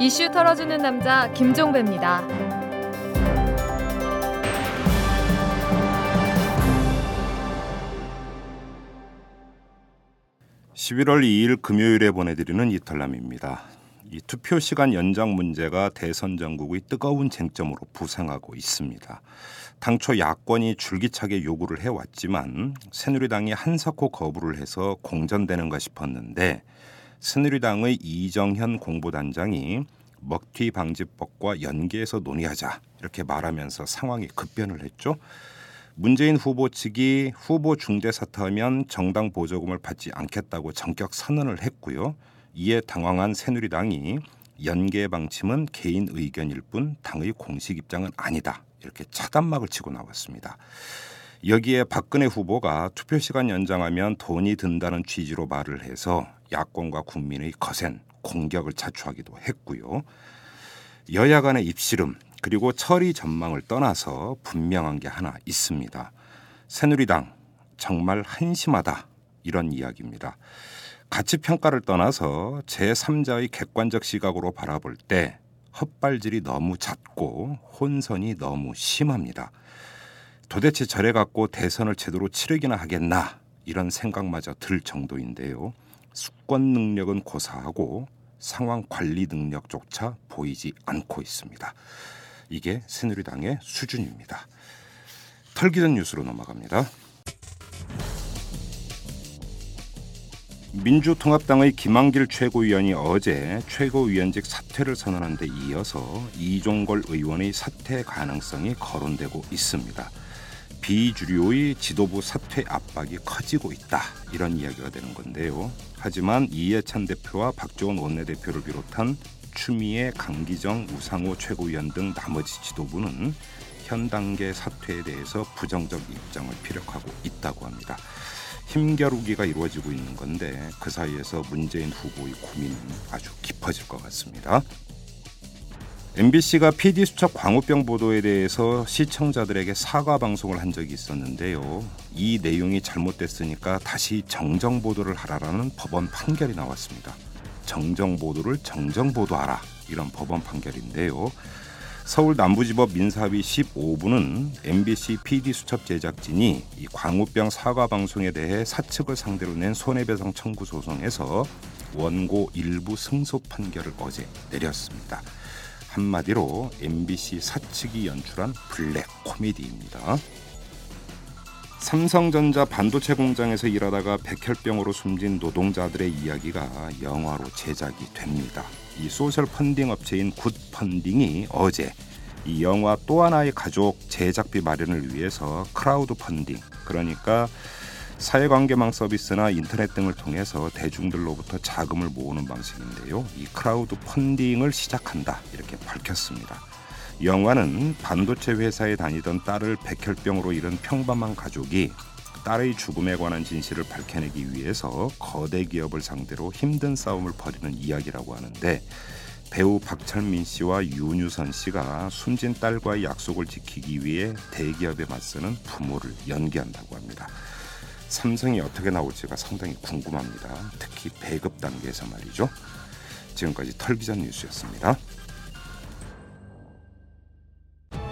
이슈 털어주는 남자 김종배입니다. 11월 2일 금요일에 보내드리는 이탈남입니다. 이 투표 시간 연장 문제가 대선 전국의 뜨거운 쟁점으로 부상하고 있습니다. 당초 야권이 줄기차게 요구를 해왔지만 새누리당이 한사코 거부를 해서 공전되는가 싶었는데 새누리당의 이정현 공보단장이 먹튀 방지법과 연계해서 논의하자 이렇게 말하면서 상황이 급변을 했죠. 문재인 후보 측이 후보 중대 사퇴하면 정당 보조금을 받지 않겠다고 전격 선언을 했고요. 이에 당황한 새누리당이 연계 방침은 개인 의견일 뿐 당의 공식 입장은 아니다. 이렇게 차단막을 치고 나왔습니다. 여기에 박근혜 후보가 투표 시간 연장하면 돈이 든다는 취지로 말을 해서 야권과 국민의 거센 공격을 자초하기도 했고요. 여야 간의 입씨름 그리고 처리 전망을 떠나서 분명한 게 하나 있습니다. 새누리당 정말 한심하다 이런 이야기입니다. 가치 평가를 떠나서 제3자의 객관적 시각으로 바라볼 때 헛발질이 너무 잦고 혼선이 너무 심합니다. 도대체 저래 갖고 대선을 제대로 치르기나 하겠나 이런 생각마저 들 정도인데요. 수권 능력은 고사하고 상황 관리 능력조차 보이지 않고 있습니다. 이게 새누리당의 수준입니다. 털기전 뉴스로 넘어갑니다. 민주통합당의 김한길 최고위원이 어제 최고위원직 사퇴를 선언한 데 이어서 이종걸 의원의 사퇴 가능성이 거론되고 있습니다. 비주류의 지도부 사퇴 압박이 커지고 있다 이런 이야기가 되는 건데요. 하지만 이해찬 대표와 박지원 원내대표를 비롯한 추미애, 강기정, 우상호 최고위원 등 나머지 지도부는 현 단계 사퇴에 대해서 부정적 입장을 피력하고 있다고 합니다. 힘겨루기가 이루어지고 있는 건데 그 사이에서 문재인 후보의 고민은 아주 깊어질 것 같습니다. MBC가 PD 수첩 광우병 보도에 대해서 시청자들에게 사과 방송을 한 적이 있었는데요. 이 내용이 잘못됐으니까 다시 정정 보도를 하라라는 법원 판결이 나왔습니다. 정정 보도를 정정 보도하라 이런 법원 판결인데요. 서울 남부지법 민사위 15부는 MBC PD 수첩 제작진이 이 광우병 사과 방송에 대해 사측을 상대로 낸 손해배상 청구 소송에서 원고 일부 승소 판결을 어제 내렸습니다. 한마디로 MBC 사측이 연출한 블랙 코미디입니다. 삼성전자 반도체 공장에서 일하다가 백혈병으로 숨진 노동자들의 이야기가 영화로 제작이 됩니다. 이 social funding 업체인 굿펀딩이 어제 이 영화 또 하나의 가족 제작비 마련을 위해서 crowd funding 그러니까 사회관계망 서비스나 인터넷 등을 통해서 대중들로부터 자금을 모으는 방식인데요. 이 crowd funding을 시작한다 이렇게 밝혔습니다. 영화는 반도체 회사에 다니던 딸을 백혈병으로 잃은 평범한 가족이 딸의 죽음에 관한 진실을 밝혀내기 위해서 거대 기업을 상대로 힘든 싸움을 벌이는 이야기라고 하는데 배우 박철민 씨와 윤유선 씨가 숨진 딸과의 약속을 지키기 위해 대기업에 맞서는 부모를 연기한다고 합니다. 삼성이 어떻게 나올지가 상당히 궁금합니다. 특히 배급 단계에서 말이죠. 지금까지 털기전 뉴스였습니다.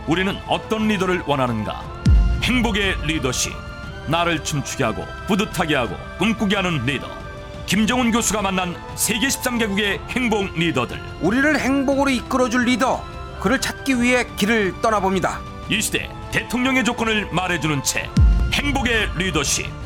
우리는 어떤 리더를 원하는가? 행복의 리더십. 나를 춤추게 하고 뿌듯하게 하고 꿈꾸게 하는 리더. 김정은 교수가 만난 세계 13개국의 행복 리더들. 우리를 행복으로 이끌어줄 리더. 그를 찾기 위해 길을 떠나봅니다. 이 시대 대통령의 조건을 말해주는 책. 행복의 리더십.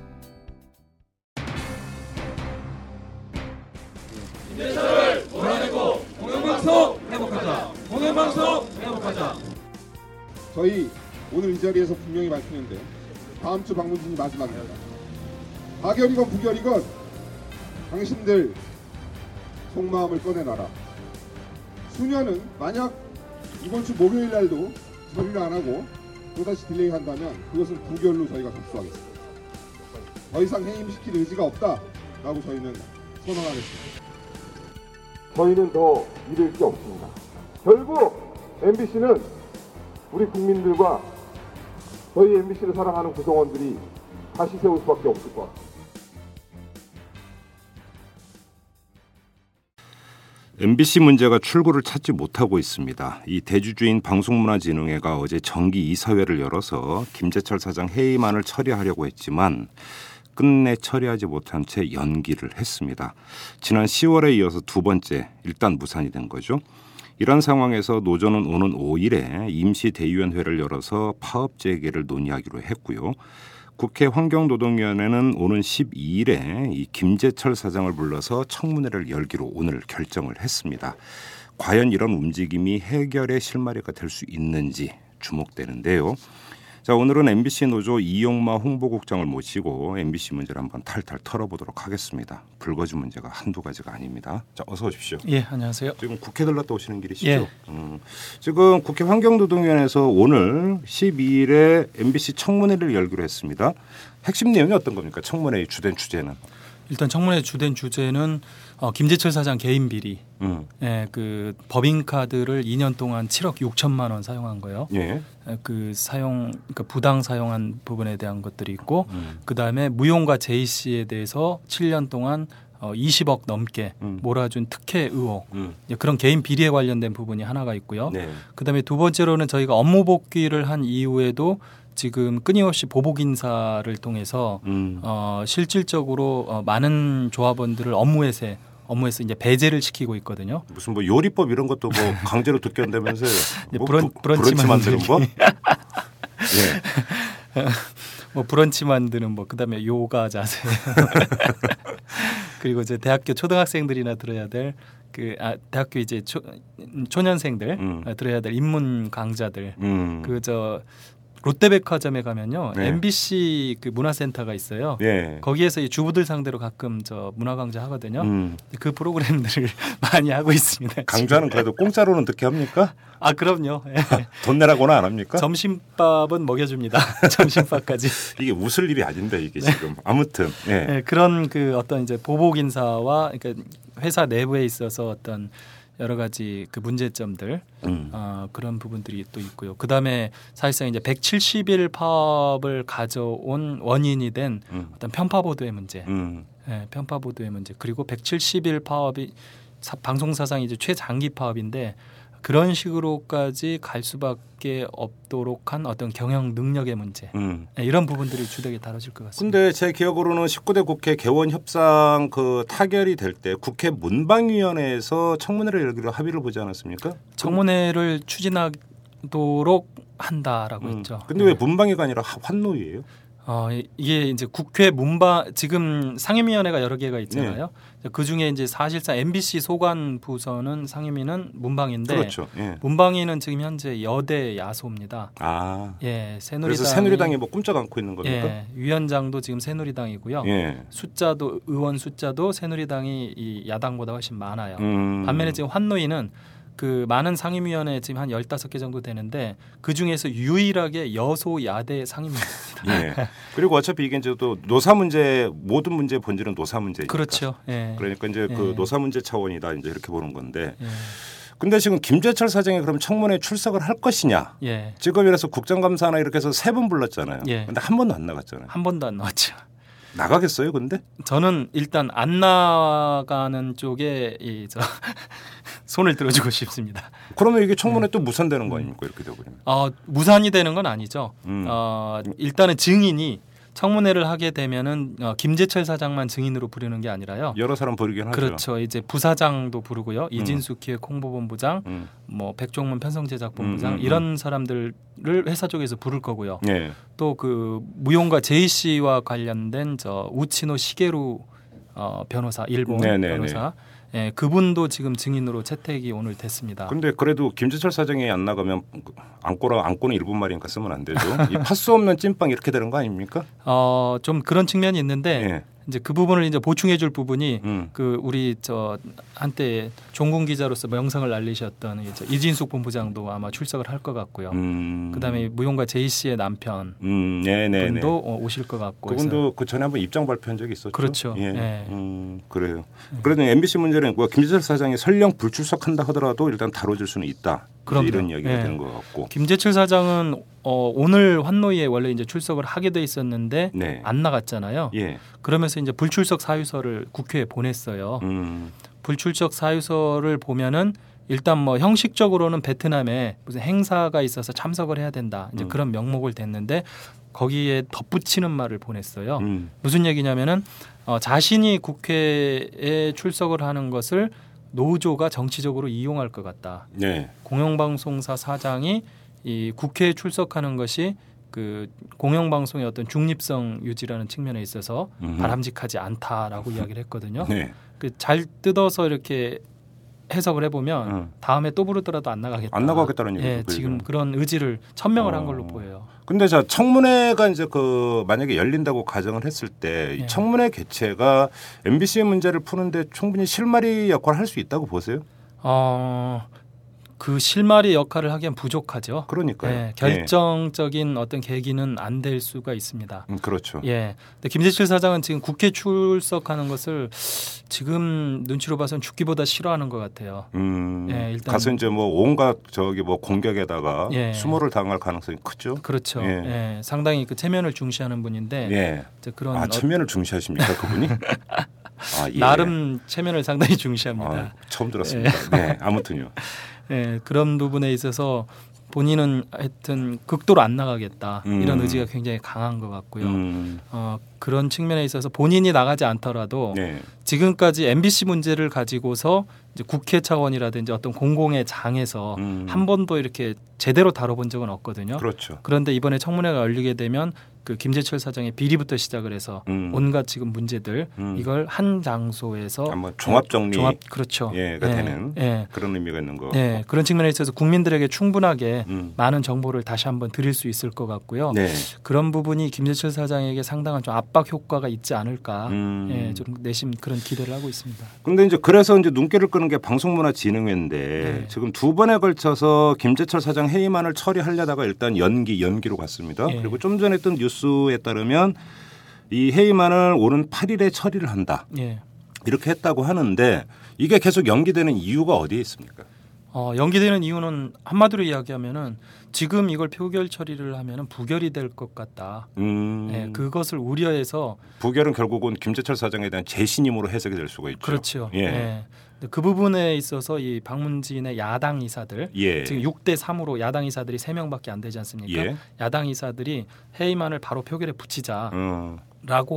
저희 오늘 이 자리에서 분명히 밝히는데 다음 주 방문진이 마지막입니다. 가결이건 부결이건 당신들 속마음을 꺼내놔라. 수녀는 만약 이번 주 목요일 날도 처리를 안 하고 또다시 delay 한다면 그것은 부결로 저희가 접수하겠습니다. 더 이상 해임시킬 의지가 없다라고 저희는 선언하겠습니다. 저희는 더 잃을 게 없습니다. 결국 MBC는 우리 국민들과 저희 MBC를 사랑하는 구성원들이 다시 세울 수밖에 없을 것 같습니다. MBC 문제가 출구를 찾지 못하고 있습니다. 이 대주주인 방송문화진흥회가 어제 정기 이사회를 열어서 김재철 사장 해임안을 처리하려고 했지만 끝내 처리하지 못한 채 연기를 했습니다. 지난 10월에 이어서 두 번째 일단 무산이 된 거죠. 이런 상황에서 노조는 오는 5일에 임시 대의원회를 열어서 파업 재개를 논의하기로 했고요. 국회 환경노동위원회는 오는 12일에 이 김재철 사장을 불러서 청문회를 열기로 오늘 결정을 했습니다. 과연 이런 움직임이 해결의 실마리가 될 수 있는지 주목되는데요. 자 오늘은 MBC 노조 이용마 홍보국장을 모시고 MBC 문제를 한번 탈탈 털어보도록 하겠습니다. 불거진 문제가 한두 가지가 아닙니다. 자 어서 오십시오. 예, 안녕하세요. 지금 국회 들렀다 오시는 길이시죠? 예. 음, 지금 국회 환경노동위원회에서 오늘 12일에 MBC 청문회를 열기로 했습니다. 핵심 내용이 어떤 겁니까? 청문회의 주된 주제는? 일단 청문회 주된 주제는 어, 김재철 사장 개인 비리, 음, 예, 그 법인카드를 2년 동안 7억 6천만 원 사용한 거요. 예. 예, 그 사용, 그러니까 부당 사용한 부분에 대한 것들이 있고, 음. 그 다음에 무용과 제이 씨에 대해서 7년 동안 어, 20억 넘게 음. 몰아준 특혜 의혹, 음, 예, 그런 개인 비리에 관련된 부분이 하나가 있고요. 네. 그다음에 두 번째로는 저희가 업무 복귀를 한 이후에도 지금 끊임없이 보복 인사를 통해서 음. 어, 실질적으로 어, 많은 조합원들을 업무에서 업무에서 이제 배제를 시키고 있거든요. 무슨 뭐 요리법 이런 것도 뭐 강제로 듣게 한다면서요? 예, 뭐 브런- 부- 브런치 브런치 만드는. 거? 예. 뭐 브런치 만드는 뭐 그다음에 요가 자세 그리고 이제 대학교 초등학생들이나 들어야 될 그 아, 대학교 이제 초, 초년생들 음. 아, 들어야 될 인문 강자들 음. 그저 롯데백화점에 가면요 네. MBC 그 문화센터가 있어요. 예. 거기에서 이 주부들 상대로 가끔 저 문화 강좌 하거든요. 음. 그 프로그램들을 많이 하고 있습니다. 강좌는 그래도 공짜로는 듣게 합니까? 아 그럼요. 예. 돈 내라고는 안 합니까? 점심밥은 먹여줍니다. 점심밥까지. 이게 웃을 일이 아닌데 이게 지금 아무튼 예. 예, 그런 그 어떤 이제 보복 인사와 그러니까 회사 내부에 있어서 어떤 여러 가지 그 문제점들 음. 어, 그런 부분들이 또 있고요. 그 다음에 사실상 이제 170일 파업을 가져온 원인이 된 음. 어떤 편파 보도의 문제, 음. 예, 편파 보도의 문제 그리고 170일 파업이 사- 방송사상 이제 최장기 파업인데 그런 식으로까지 갈 수밖에 없도록 한 어떤 경영 능력의 문제 음. 예, 이런 부분들이 주되게 다뤄질 것 같습니다. 근데 제 기억으로는 19대 국회 개원 협상 그 타결이 될 때 국회 문방위원회에서 청문회를 열기로 합의를 보지 않았습니까? 청문회를 추진하도록 한다라고 음. 했죠. 근데 왜 문방위가 아니라 하- 환노위예요? 어, 이- 이게 이제 국회 문방 지금 상임위원회가 여러 개가 있잖아요. 네. 그 중에 이제 사실상 MBC 소관 부서는 상임위는 문방인데 그렇죠. 예. 문방위는 지금 현재 여대 야소입니다. 아. 예, 새누리당 그래서 새누리당이 뭐 꼼짝 않고 있는 겁니까? 예, 위원장도 지금 새누리당이고요. 예. 숫자도 의원 숫자도 새누리당이 이 야당보다 훨씬 많아요. 음. 반면에 지금 환노위는 그 많은 상임위원회 지금 한 15개 정도 되는데 그 중에서 유일하게 여소 야대 상임위입니다. 예. 그리고 어차피 이게 이제 또 노사 문제 모든 문제의 본질은 노사 문제니까. 그렇죠. 예. 그러니까 이제 그 예. 노사 문제 차원이다 이제 이렇게 보는 건데. 예. 근데 지금 김재철 사장이 그럼 청문회 출석을 할 것이냐? 예. 지금 이래서 국정감사나 이렇게 해서 세 번 불렀잖아요. 예. 근데 한 번도 안 나갔잖아요. 한 번도 안 나왔죠. 나가겠어요, 근데? 저는 일단 안 나가는 쪽에 이저 손을 들어주고 싶습니다. 그러면 이게 청문회 네. 또 무산되는 거 아닙니까? 이렇게 그러면. 어, 무산이 되는 건 아니죠. 음. 어, 일단은 증인이 청문회를 하게 되면은 어, 김재철 사장만 증인으로 부르는 게 아니라요. 여러 사람 부르긴 하죠. 그렇죠. 이제 부사장도 부르고요. 이진수 기획 홍보본부장, 음. 뭐 백종문 편성제작본부장 음, 음, 음. 이런 사람들을 회사 쪽에서 부를 거고요. 예. 또그 무용과 제이 씨와 관련된 저 우치노 시게루 어, 변호사 일본 네네네. 변호사 예, 그분도 지금 증인으로 채택이 오늘 됐습니다. 근데 그래도 김재철 사장이 안 나가면 안고라 안고는 일본 말이니까 쓰면 안 되죠. 이 파수 없는 찐빵 이렇게 되는 거 아닙니까? 어, 좀 그런 측면이 있는데 예. 이제 그 부분을 이제 보충해 줄 부분이 음. 그 우리 저 한때 종군 기자로서 명성을 날리셨던 이제 이진숙 본부장도 아마 출석을 할 것 같고요. 음. 그다음에 무용가 제이 씨의 남편 음, 네네네. 분도 어, 오실 것 같고. 그분도 그 전에 한번 입장 발표한 적이 있었죠. 그렇죠. 예. 예. 음, 그래요. 그래도 MBC 문제는 뭐 김재철 사장이 설령 불출석한다 하더라도 일단 다뤄줄 수는 있다. 그럼요. 이런 이야기가 예. 되는 것 같고. 김재철 사장은 어, 오늘 환노위에 원래 이제 출석을 하게 돼 있었는데 네. 안 나갔잖아요. 예. 그러면서 이제 불출석 사유서를 국회에 보냈어요. 음. 불출석 사유서를 보면은 일단 뭐 형식적으로는 베트남에 무슨 행사가 있어서 참석을 해야 된다. 이제 음. 그런 명목을 댔는데 거기에 덧붙이는 말을 보냈어요. 음. 무슨 얘기냐면은 어, 자신이 국회에 출석을 하는 것을 노조가 정치적으로 이용할 것 같다. 네. 공영방송사 사장이 이 국회에 출석하는 것이 그 공영방송의 어떤 중립성 유지라는 측면에 있어서 음흠. 바람직하지 않다라고 이야기를 했거든요. 네. 그잘 뜯어서 이렇게 해석을 해보면 음. 다음에 또 부르더라도 안 나가겠다. 안 나가겠다는 얘기죠, 예, 그 지금. 그런 의지를 천명을 한 어. 걸로 보여요. 근데 자 청문회가 이제 그 만약에 열린다고 가정을 했을 때이 예. 청문회 개최가 MBC의 문제를 푸는데 충분히 실마리 역할을 할 수 있다고 보세요? 어, 그 실마리 역할을 하기엔 부족하죠. 그러니까요. 예, 결정적인 어떤 계기는 안 될 수가 있습니다. 음, 그렇죠. 예. 근데 김재철 사장은 지금 국회 출석하는 것을 지금 눈치로 봐서는 죽기보다 싫어하는 것 같아요. 음, 예, 일단- 가서 이제 뭐 온갖 저기 뭐 공격에다가 예. 수모를 당할 가능성이 크죠. 그렇죠. 예. 예. 상당히 그 체면을 중시하는 분인데 예. 이제 그런 아 어- 체면을 중시하십니까 그분이? 아, 예. 나름 체면을 상당히 중시합니다. 아, 처음 들었습니다. 네, 아무튼요. 예, 그런 부분에 있어서 본인은 하여튼 극도로 안 나가겠다 음. 이런 의지가 굉장히 강한 것 같고요. 음, 어, 그런 측면에 있어서 본인이 나가지 않더라도 네. 지금까지 MBC 문제를 가지고서 이제 국회 차원이라든지 어떤 공공의 장에서 음. 한 번도 이렇게 제대로 다뤄본 적은 없거든요. 그렇죠. 그런데 이번에 청문회가 열리게 되면 그 김재철 사장의 비리부터 시작을 해서 음. 온갖 지금 문제들 음. 이걸 한 장소에서 한번 종합 정리 종합 그렇죠. 예가 예, 되는 예. 그런 의미가 있는 거. 네, 그런 측면에 있어서 국민들에게 충분하게 음. 많은 정보를 다시 한번 드릴 수 있을 것 같고요. 네. 그런 부분이 김재철 사장에게 상당한 좀 압박 효과가 있지 않을까. 음. 예, 좀 내심 그런 기대를 하고 있습니다. 근데 이제 그래서 이제 눈길을 끄는 게 방송문화진흥회인데 네. 지금 두 번에 걸쳐서 김재철 사장 회의만을 처리하려다가 일단 연기 연기로 갔습니다. 예. 그리고 좀 전에 뜬 뉴스 에 따르면 이 회의만을 오는 8일에 처리를 한다. 예. 이렇게 했다고 하는데 이게 계속 연기되는 이유가 어디에 있습니까? 어, 연기되는 이유는 한마디로 이야기하면은 지금 이걸 표결 처리를 하면은 부결이 될 것 같다. 음, 예, 그것을 우려해서 부결은 결국은 김재철 사장에 대한 재신임으로 해석이 될 수가 있죠. 그렇죠. 예. 예. 그 부분에 있어서 이 방문진의 야당 이사들 예. 지금 6대 3으로 야당 이사들이 3명밖에 안 되지 않습니까? 예. 야당 이사들이 회의만을 바로 표결에 붙이자라고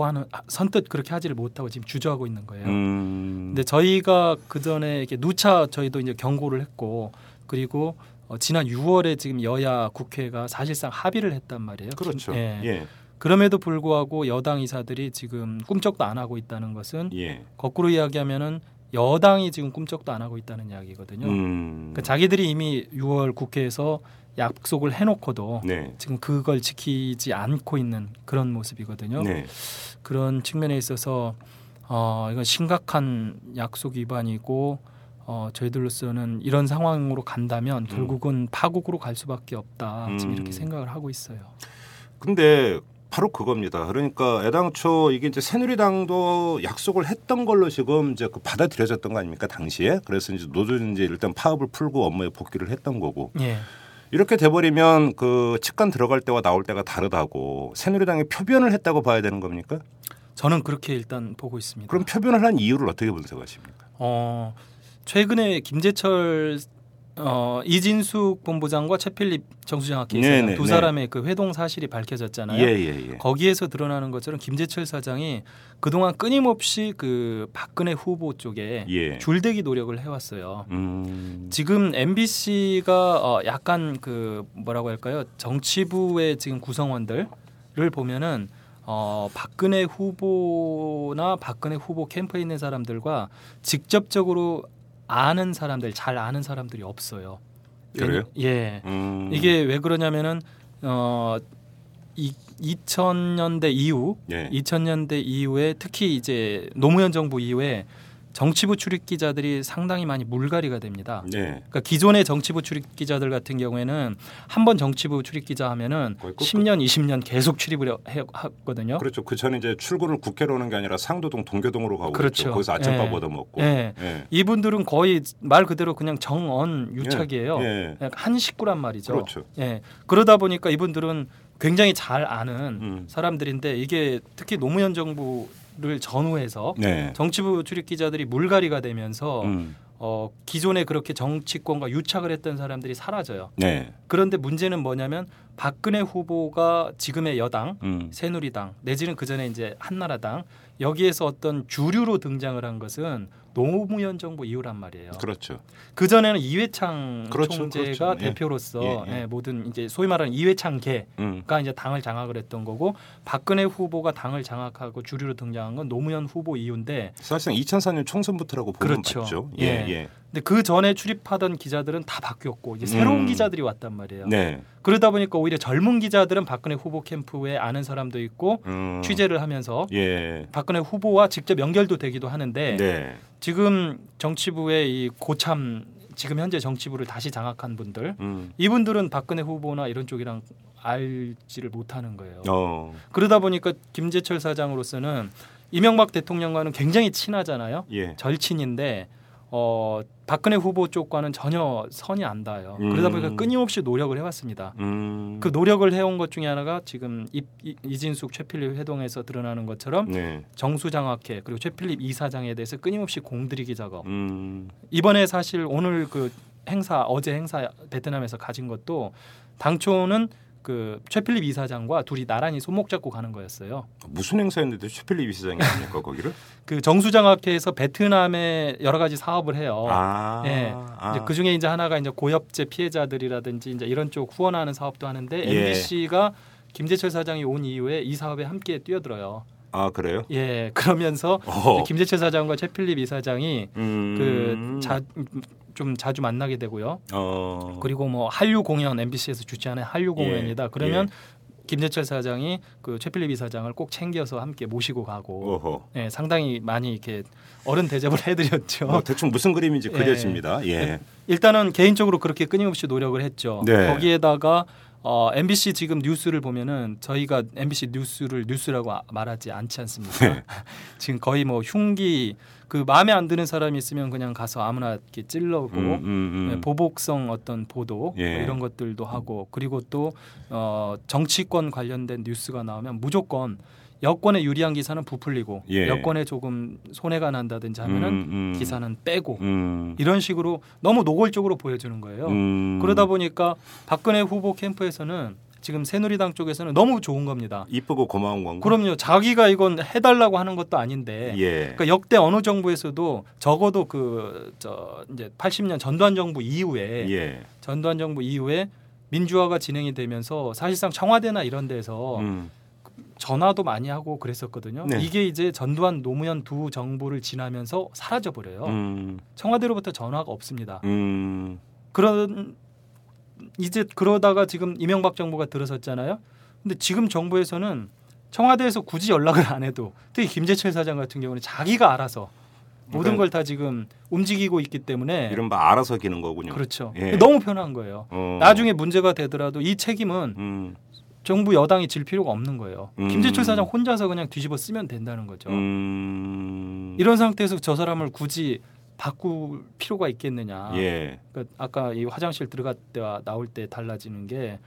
어, 하는 아, 선뜻 그렇게 하지를 못하고 지금 주저하고 있는 거예요. 음, 근데 저희가 그 전에 이렇게 누차 저희도 이제 경고를 했고 그리고 어, 지난 6월에 지금 여야 국회가 사실상 합의를 했단 말이에요. 그렇죠. 예. 예. 그럼에도 불구하고 여당 이사들이 지금 꿈쩍도 안 하고 있다는 것은 예. 거꾸로 이야기하면은 여당이 지금 꿈쩍도 안 하고 있다는 이야기거든요. 음, 그러니까 자기들이 이미 6월 국회에서 약속을 해놓고도 네. 지금 그걸 지키지 않고 있는 그런 모습이거든요. 네. 그런 측면에 있어서 어, 이건 심각한 약속 위반이고 어, 저희들로서는 이런 상황으로 간다면 결국은 파국으로 갈 수밖에 없다. 지금 음. 이렇게 생각을 하고 있어요. 근데 바로 그겁니다. 그러니까 애당초 이게 이제 새누리당도 약속을 했던 걸로 지금 이제 그 받아들여졌던 거 아닙니까 당시에? 그래서 이제 노조는 이제 일단 파업을 풀고 업무에 복귀를 했던 거고 예. 이렇게 돼버리면 그 측간 들어갈 때와 나올 때가 다르다고 새누리당이 표변을 했다고 봐야 되는 겁니까? 저는 그렇게 일단 보고 있습니다. 그럼 표변을 한 이유를 어떻게 분석하십니까? 어, 최근에 김재철 어, 이진숙 본부장과 최필립 정수장 네네, 케이스 두 네. 사람의 그 회동 사실이 밝혀졌잖아요. 예 예 예. 거기에서 드러나는 것처럼 김재철 사장이 그동안 끊임없이 그 박근혜 후보 쪽에 예. 줄대기 노력을 해왔어요. 음, 지금 MBC가 어 약간 그 뭐라고 할까요? 정치부의 지금 구성원들을 보면은 어 박근혜 후보나 박근혜 후보 캠프에 있는 사람들과 직접적으로 아는 사람들, 잘 아는 사람들이 없어요. 그래요? 예. 음, 이게 왜 그러냐면은 어 이, 2000년대 이후, 예. 2000년대 이후에 특히 이제 노무현 정부 이후에 정치부 출입 기자들이 상당히 많이 물갈이가 됩니다. 네. 그러니까 기존의 정치부 출입 기자들 같은 경우에는 한 번 정치부 출입 기자 하면은 거의 그- 10년, 20년 계속 출입을 해- 하거든요. 그렇죠. 그 전에 이제 출근을 국회로 오는 게 아니라 상도동 동교동으로 가고 그렇죠. 거기서 아침밥 예. 얻어 먹고. 예. 예. 이분들은 거의 말 그대로 그냥 정언 유착이에요. 예. 그냥 한 식구란 말이죠. 그렇죠. 예. 그러다 보니까 이분들은 굉장히 잘 아는 음. 사람들인데 이게 특히 노무현 정부 를 전후해서 네. 정치부 출입 기자들이 물갈이가 되면서 음. 어, 기존에 그렇게 정치권과 유착을 했던 사람들이 사라져요. 네. 그런데 문제는 뭐냐면 박근혜 후보가 지금의 여당 음. 새누리당 내지는 그 전에 이제 한나라당 여기에서 어떤 주류로 등장을 한 것은 노무현 정부 이후란 말이에요. 그렇죠. 그 전에는 이회창 그렇죠, 총재가 그렇죠. 예. 대표로서 예, 예. 예, 모든 이제 소위 말하는 이회창계가 음. 이제 당을 장악을 했던 거고 박근혜 후보가 당을 장악하고 주류로 등장한 건 노무현 후보 이후인데 사실상 2004년 총선부터라고 보면 그렇죠. 맞죠. 예. 예. 예. 근데 그 전에 출입하던 기자들은 다 바뀌었고 이제 새로운 음. 기자들이 왔단 말이에요. 네. 그러다 보니까 오히려 젊은 기자들은 박근혜 후보 캠프에 아는 사람도 있고 음. 취재를 하면서 예. 박근혜 후보와 직접 연결도 되기도 하는데 네. 지금 정치부의 이 고참 지금 현재 정치부를 다시 장악한 분들 음. 이분들은 박근혜 후보나 이런 쪽이랑 알지를 못하는 거예요. 어. 그러다 보니까 김재철 사장으로서는 이명박 대통령과는 굉장히 친하잖아요. 예. 절친인데 어, 박근혜 후보 쪽과는 전혀 선이 안 닿아요. 그러다 보니까 음. 끊임없이 노력을 해왔습니다. 음. 그 노력을 해온 것 중에 하나가 지금 이, 이, 이 진숙 최필립 회동에서 드러나는 것처럼 네. 정수장학회 그리고 최필립 이사장에 대해서 끊임없이 공들이기 작업. 음. 이번에 사실 오늘 그 행사 어제 행사 베트남에서 가진 것도 당초는 그 최필립 이사장과 둘이 나란히 손목 잡고 가는 거였어요. 무슨 행사였는데 최필립 이사장이 아닙니까 거기를? 그 정수장학회에서 베트남에 여러 가지 사업을 해요. 아. 예. 아. 그 중에 이제 하나가 이제 고엽제 피해자들이라든지 이제 이런 쪽 후원하는 사업도 하는데 예. MBC가 김재철 사장이 온 이후에 이 사업에 함께 뛰어들어요. 아 그래요? 예, 그러면서 어. 김재철 사장과 최필립 이사장이 음. 그 자 좀 자주 만나게 되고요. 어. 그리고 뭐 한류 공연 MBC에서 주최하는 한류 예, 공연이다. 그러면 김재철 사장이 그 최필립 이사장을 꼭 챙겨서 함께 모시고 가고 어허. 예, 상당히 많이 이렇게 어른 대접을 해드렸죠. 뭐 대충 무슨 그림인지 예. 그려집니다. 예. 일단은 개인적으로 그렇게 끊임없이 노력을 했죠. 네. 거기에다가 어, MBC 지금 뉴스를 보면은 저희가 MBC 뉴스를 뉴스라고 아- 말하지 않지 않습니까? 네. 지금 거의 뭐 흉기 그 마음에 안 드는 사람이 있으면 그냥 가서 아무나 이렇게 찔러고 음, 음, 음. 네, 보복성 어떤 보도 예. 뭐 이런 것들도 하고 그리고 또 어, 정치권 관련된 뉴스가 나오면 무조건 여권에 유리한 기사는 부풀리고 예. 여권에 조금 손해가 난다든지 하면은 음, 음. 기사는 빼고 음. 이런 식으로 너무 노골적으로 보여주는 거예요. 음. 그러다 보니까 박근혜 후보 캠프에서는 지금 새누리당 쪽에서는 너무 좋은 겁니다. 이쁘고 고마운 건가? 그럼요. 자기가 이건 해달라고 하는 것도 아닌데. 예. 그러니까 역대 어느 정부에서도 적어도 그 저 이제 80년 전두환 정부 이후에 예. 전두환 정부 이후에 민주화가 진행이 되면서 사실상 청와대나 이런 데서 음. 전화도 많이 하고 그랬었거든요. 네. 이게 이제 전두환 노무현 두 정부를 지나면서 사라져 버려요. 음. 청와대로부터 전화가 없습니다. 음. 그런 이제 그러다가 지금 이명박 정부가 들어섰잖아요. 근데 지금 정부에서는 청와대에서 굳이 연락을 안 해도 특히 김재철 사장 같은 경우는 자기가 알아서 모든 그러니까 걸다 지금 움직이고 있기 때문에 이른바 알아서 기는 거군요. 그렇죠. 예. 너무 편한 거예요. 어. 나중에 문제가 되더라도 이 책임은 음. 정부 여당이 질 필요가 없는 거예요. 음. 김재철 사장 혼자서 그냥 뒤집어 쓰면 된다는 거죠. 음. 이런 상태에서 저 사람을 굳이 바꿀 필요가 있겠느냐. 예. 그러니까 아까 이 화장실 들어갈 때와 나올 때 달라지는 게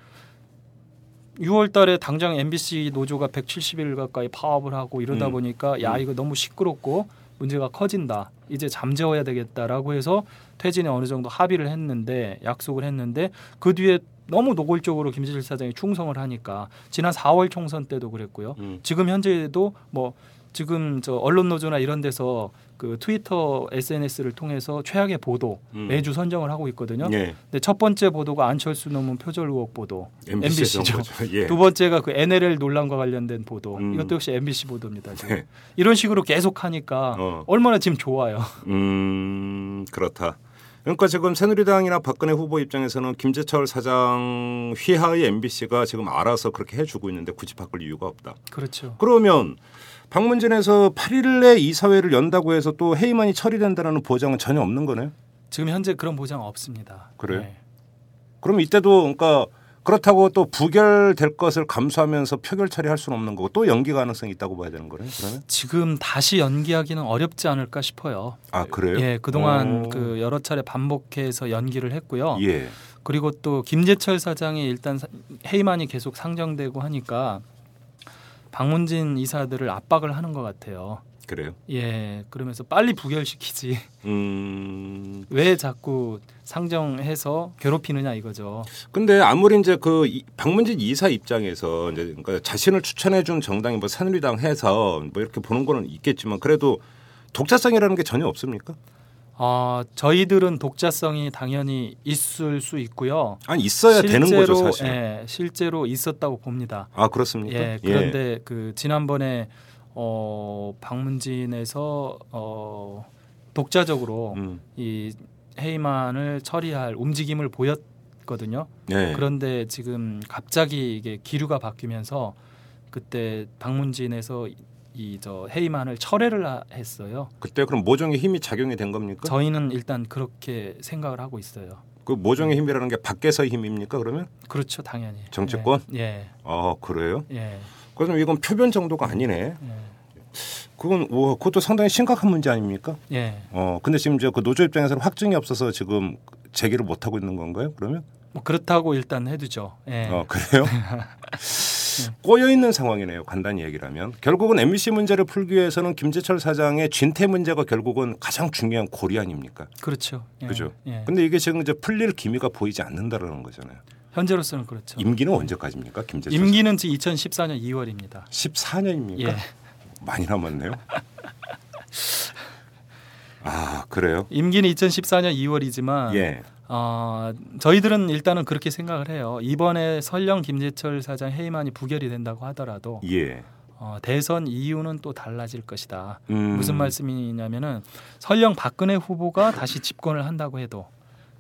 6월 달에 당장 MBC 노조가 170일 가까이 파업을 하고 이러다 음. 보니까 야 음. 이거 너무 시끄럽고 문제가 커진다. 이제 잠재워야 되겠다라고 해서 퇴진에 어느 정도 합의를 했는데 약속을 했는데 그 뒤에 너무 노골적으로 김재철 사장이 충성을 하니까 지난 4월 총선 때도 그랬고요. 음. 지금 현재도 뭐 지금 저 언론 노조나 이런 데서 그 트위터 SNS를 통해서 최악의 보도 음. 매주 선정을 하고 있거든요. 예. 근데 첫 번째 보도가 안철수 논문 표절 의혹 보도 MBC MBC죠. 예. 두 번째가 그 NLL 논란과 관련된 보도 음. 이것도 역시 MBC 보도입니다. 지금. 네. 이런 식으로 계속 하니까 어. 얼마나 지금 좋아요. 음, 그렇다. 그러니까 지금 새누리당이나 박근혜 후보 입장에서는 김재철 사장 휘하의 MBC가 지금 알아서 그렇게 해주고 있는데 굳이 바꿀 이유가 없다. 그렇죠. 그러면 방문진에서 8일에 이사회를 연다고 해서 또 회의만이 처리된다는 보장은 전혀 없는 거네요. 지금 현재 그런 보장 없습니다. 그래요? 네. 그럼 이때도 그러니까 그렇다고 또 부결될 것을 감수하면서 표결 처리할 수는 없는 거고 또 연기 가능성이 있다고 봐야 되는 거네요. 그러면 지금 다시 연기하기는 어렵지 않을까 싶어요. 아 그래요? 예, 그동안 오. 그 여러 차례 반복해서 연기를 했고요. 예. 그리고 또 김재철 사장이 일단 사- 회의만이 계속 상정되고 하니까 방문진 이사들을 압박을 하는 것 같아요. 그래요. 예, 그러면서 빨리 부결시키지. 음. 왜 자꾸 상정해서 괴롭히느냐 이거죠. 근데 아무리 이제 그 이- 박문진 이사 입장에서 이제 그러니까 자신을 추천해 준 정당이 뭐 새누리당 해서 뭐 이렇게 보는 거는 있겠지만 그래도 독자성이라는 게 전혀 없습니까? 어, 저희들은 독자성이 당연히 있을 수 있고요. 아니 있어야 되는 거죠 사실. 예, 실제로 있었다고 봅니다. 아 그렇습니까? 예, 그런데 그 지난번에 어 방문진에서 어 독자적으로 음. 이 회의만을 처리할 움직임을 보였거든요. 네. 그런데 지금 갑자기 이게 기류가 바뀌면서 그때 방문진에서 이저 회의만을 철회를 하- 했어요. 그때 그럼 모종의 힘이 작용이 된 겁니까? 저희는 일단 그렇게 생각을 하고 있어요. 그 모종의 힘이라는 게 밖에서의 힘입니까? 그러면? 그렇죠, 당연히. 정치권? 예, 아 그래요? 예, 예. 그럼 이건 표변 정도가 아니네. 그건 와, 그것도 상당히 심각한 문제 아닙니까? 예. 어 근데 지금 저 그 노조 입장에서는 확증이 없어서 지금 제기를 못 하고 있는 건가요? 그러면? 뭐 그렇다고 일단 해두죠. 예. 어 그래요? 꼬여 있는 상황이네요. 간단히 얘기를 하면 결국은 MBC 문제를 풀기 위해서는 김재철 사장의 진퇴 문제가 결국은 가장 중요한 고리 아닙니까? 그렇죠. 예. 그죠? 예. 근데 이게 지금 이제 풀릴 기미가 보이지 않는다라는 거잖아요. 현재로서는 그렇죠. 임기는 언제까지입니까? 김재철 임기는 지금 2014년 2월입니다. 14년입니까? 예. 많이 남았네요. 아 그래요? 임기는 2014년 2월이지만 예. 어, 저희들은 일단은 그렇게 생각을 해요. 이번에 설령 김재철 사장 해임안이 부결이 된다고 하더라도 예. 어, 대선 이유는 또 달라질 것이다. 음. 무슨 말씀이냐면은 설령 박근혜 후보가 다시 집권을 한다고 해도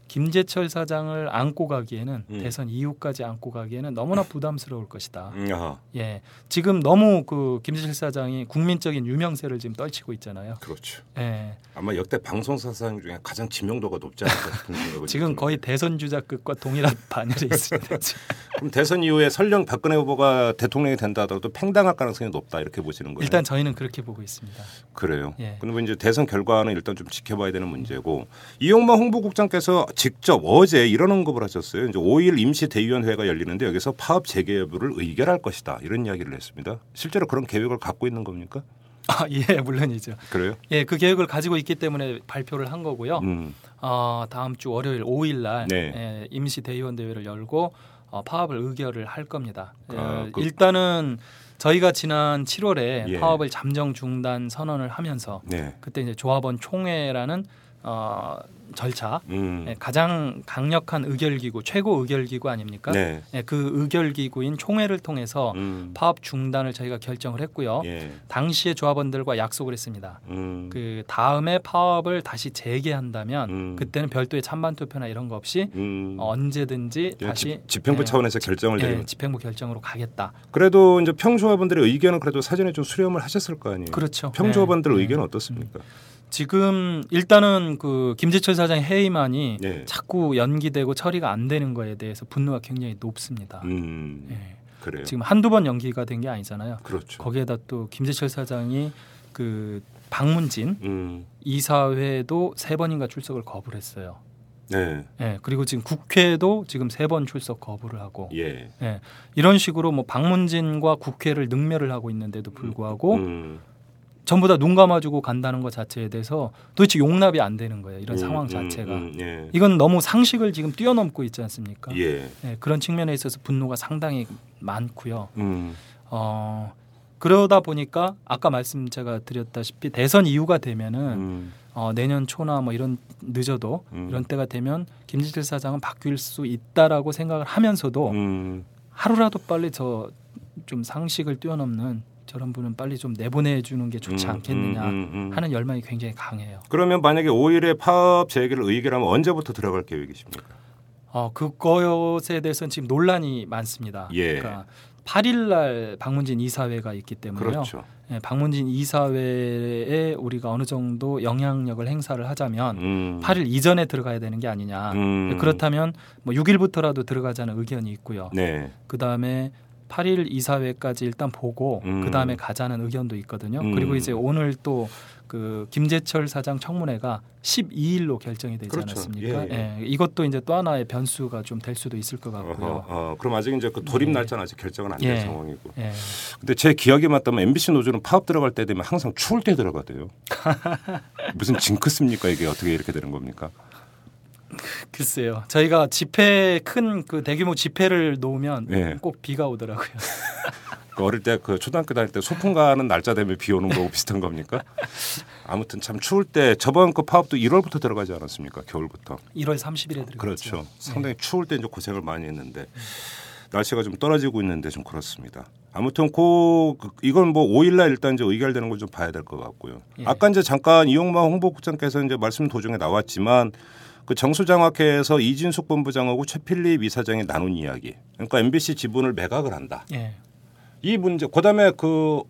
김재철 사장을 안고 가기에는 음. 대선 이후까지 안고 가기에는 너무나 부담스러울 것이다. 음, 아하, 예, 지금 너무 그 김재철 사장이 국민적인 유명세를 지금 떨치고 있잖아요. 그렇죠. 예, 아마 역대 방송사 사장 중에 가장 지명도가 높지 않을까 싶은 생각이 지금. 거의 대선 주자급과 동일한 반열에 있습니다. 그럼 대선 이후에 설령 박근혜 후보가 대통령이 된다 하더라도 팽당할 가능성이 높다 이렇게 보시는 거예요? 일단 저희는 그렇게 보고 있습니다. 그래요. 예. 그러면 이제 대선 결과는 일단 좀 지켜봐야 되는 문제고 이용만 홍보국장께서 직접 어제 이런 언급을 하셨어요. 이제 5일 임시 대의원회가 열리는데 여기서 파업 재개 여부를 의결할 것이다 이런 이야기를 했습니다. 실제로 그런 계획을 갖고 있는 겁니까? 아, 예, 물론이죠. 그래요? 예, 그 계획을 가지고 있기 때문에 발표를 한 거고요. 음, 어, 다음 주 월요일 5일 날 네. 예, 임시 대의원 대회를 열고 어, 파업을 의결을 할 겁니다. 아, 예, 그- 일단은 저희가 지난 7월에 예. 파업을 잠정 중단 선언을 하면서 네. 그때 이제 조합원 총회라는 어, 절차 음, 예, 가장 강력한 의결기구 최고 의결기구 아닙니까? 네. 예, 그 의결기구인 총회를 통해서 음, 파업 중단을 저희가 결정을 했고요. 예. 당시에 조합원들과 약속을 했습니다. 음, 그 다음에 파업을 다시 재개한다면 음. 그때는 별도의 찬반 투표나 이런 거 없이 음. 언제든지 예, 다시 집- 집행부 예, 차원에서 결정을 예, 내리는. 집행부 결정으로 가겠다. 그래도 이제 평조합원들의 의견은 그래도 사전에 좀 수렴을 하셨을 거 아니에요. 그렇죠. 평조합원들 예. 의견은 어떻습니까? 지금 일단은 그 김재철 사장 해임안이 예. 자꾸 연기되고 처리가 안 되는 거에 대해서 분노가 굉장히 높습니다. 음, 예. 그래요. 지금 한두 번 연기가 된 게 아니잖아요. 그렇죠. 거기에다 또 김재철 사장이 그 방문진 음, 이사회도 세 번인가 출석을 거부를 했어요. 네, 예, 그리고 지금 국회도 지금 세 번 출석 거부를 하고 예. 예, 이런 식으로 뭐 방문진과 국회를 능멸을 하고 있는데도 불구하고 음, 전부 다 눈 감아주고 간다는 것 자체에 대해서 도대체 용납이 안 되는 거예요. 이런 음, 상황 음, 자체가 음, 예. 이건 너무 상식을 지금 뛰어넘고 있지 않습니까? 예. 예, 그런 측면에 있어서 분노가 상당히 많고요. 음, 어, 그러다 보니까 아까 말씀 제가 드렸다시피 대선 이후가 되면은 음, 어, 내년 초나 뭐 이런 늦어도 음. 이런 때가 되면 김진철 사장은 바뀔 수 있다라고 생각을 하면서도 음, 하루라도 빨리 저 좀 상식을 뛰어넘는 저런 분은 빨리 좀 내보내 주는 게 좋지 음, 않겠느냐 음, 음, 음. 하는 열망이 굉장히 강해요. 그러면 만약에 5일에 파업 재개를 의결하면 언제부터 들어갈 계획이십니까? 어, 그것에 대해서는 지금 논란이 많습니다. 예. 그러니까 8일 날 방문진 이사회가 있기 때문에요. 그렇죠. 예, 방문진 이사회에 우리가 어느 정도 영향력을 행사를 하자면 음. 8일 이전에 들어가야 되는 게 아니냐. 음. 그렇다면 뭐 6일부터라도 들어가자는 의견이 있고요. 네. 그다음에 8일 이사회까지 일단 보고 음. 그 다음에 가자는 의견도 있거든요. 음. 그리고 이제 오늘 또 그 김재철 사장 청문회가 12일로 결정이 되지 그렇죠. 않았습니까? 예, 예. 이것도 이제 또 하나의 변수가 좀 될 수도 있을 것 같고요. 어허, 어, 그럼 아직 이제 그 돌입 예. 날짜는 아직 결정은 안된 예. 상황이고. 예. 근데 제 기억에 맞다면 MBC 노조는 파업 들어갈 때 되면 항상 추울 때 들어가대요. 무슨 징크스입니까 이게 어떻게 이렇게 되는 겁니까? 글쎄요. 저희가 집회 큰 그 대규모 집회를 놓으면 예. 꼭 비가 오더라고요. 그 어릴 때 그 초등학교 다닐 때 소풍 가는 날짜 되면 비 오는 거고 비슷한 겁니까? 아무튼 참 추울 때 저번 그 파업도 1월부터 들어가지 않았습니까? 겨울부터. 1월 30일에 들어갔죠. 그렇죠. 상당히 추울 때 이제 고생을 많이 했는데 날씨가 좀 떨어지고 있는데 좀 그렇습니다. 아무튼 그 그- 이건 뭐 5일날 일단 이제 의결되는 걸 좀 봐야 될 것 같고요. 예. 아까 이제 잠깐 이용마 홍보국장께서 이제 말씀 도중에 나왔지만 그 정수장학회에서 이진숙 본부장하고 최필립 이사장이 나눈 이야기. 그러니까 MBC 지분을 매각을 한다. 예. 이 문제 그다음에 그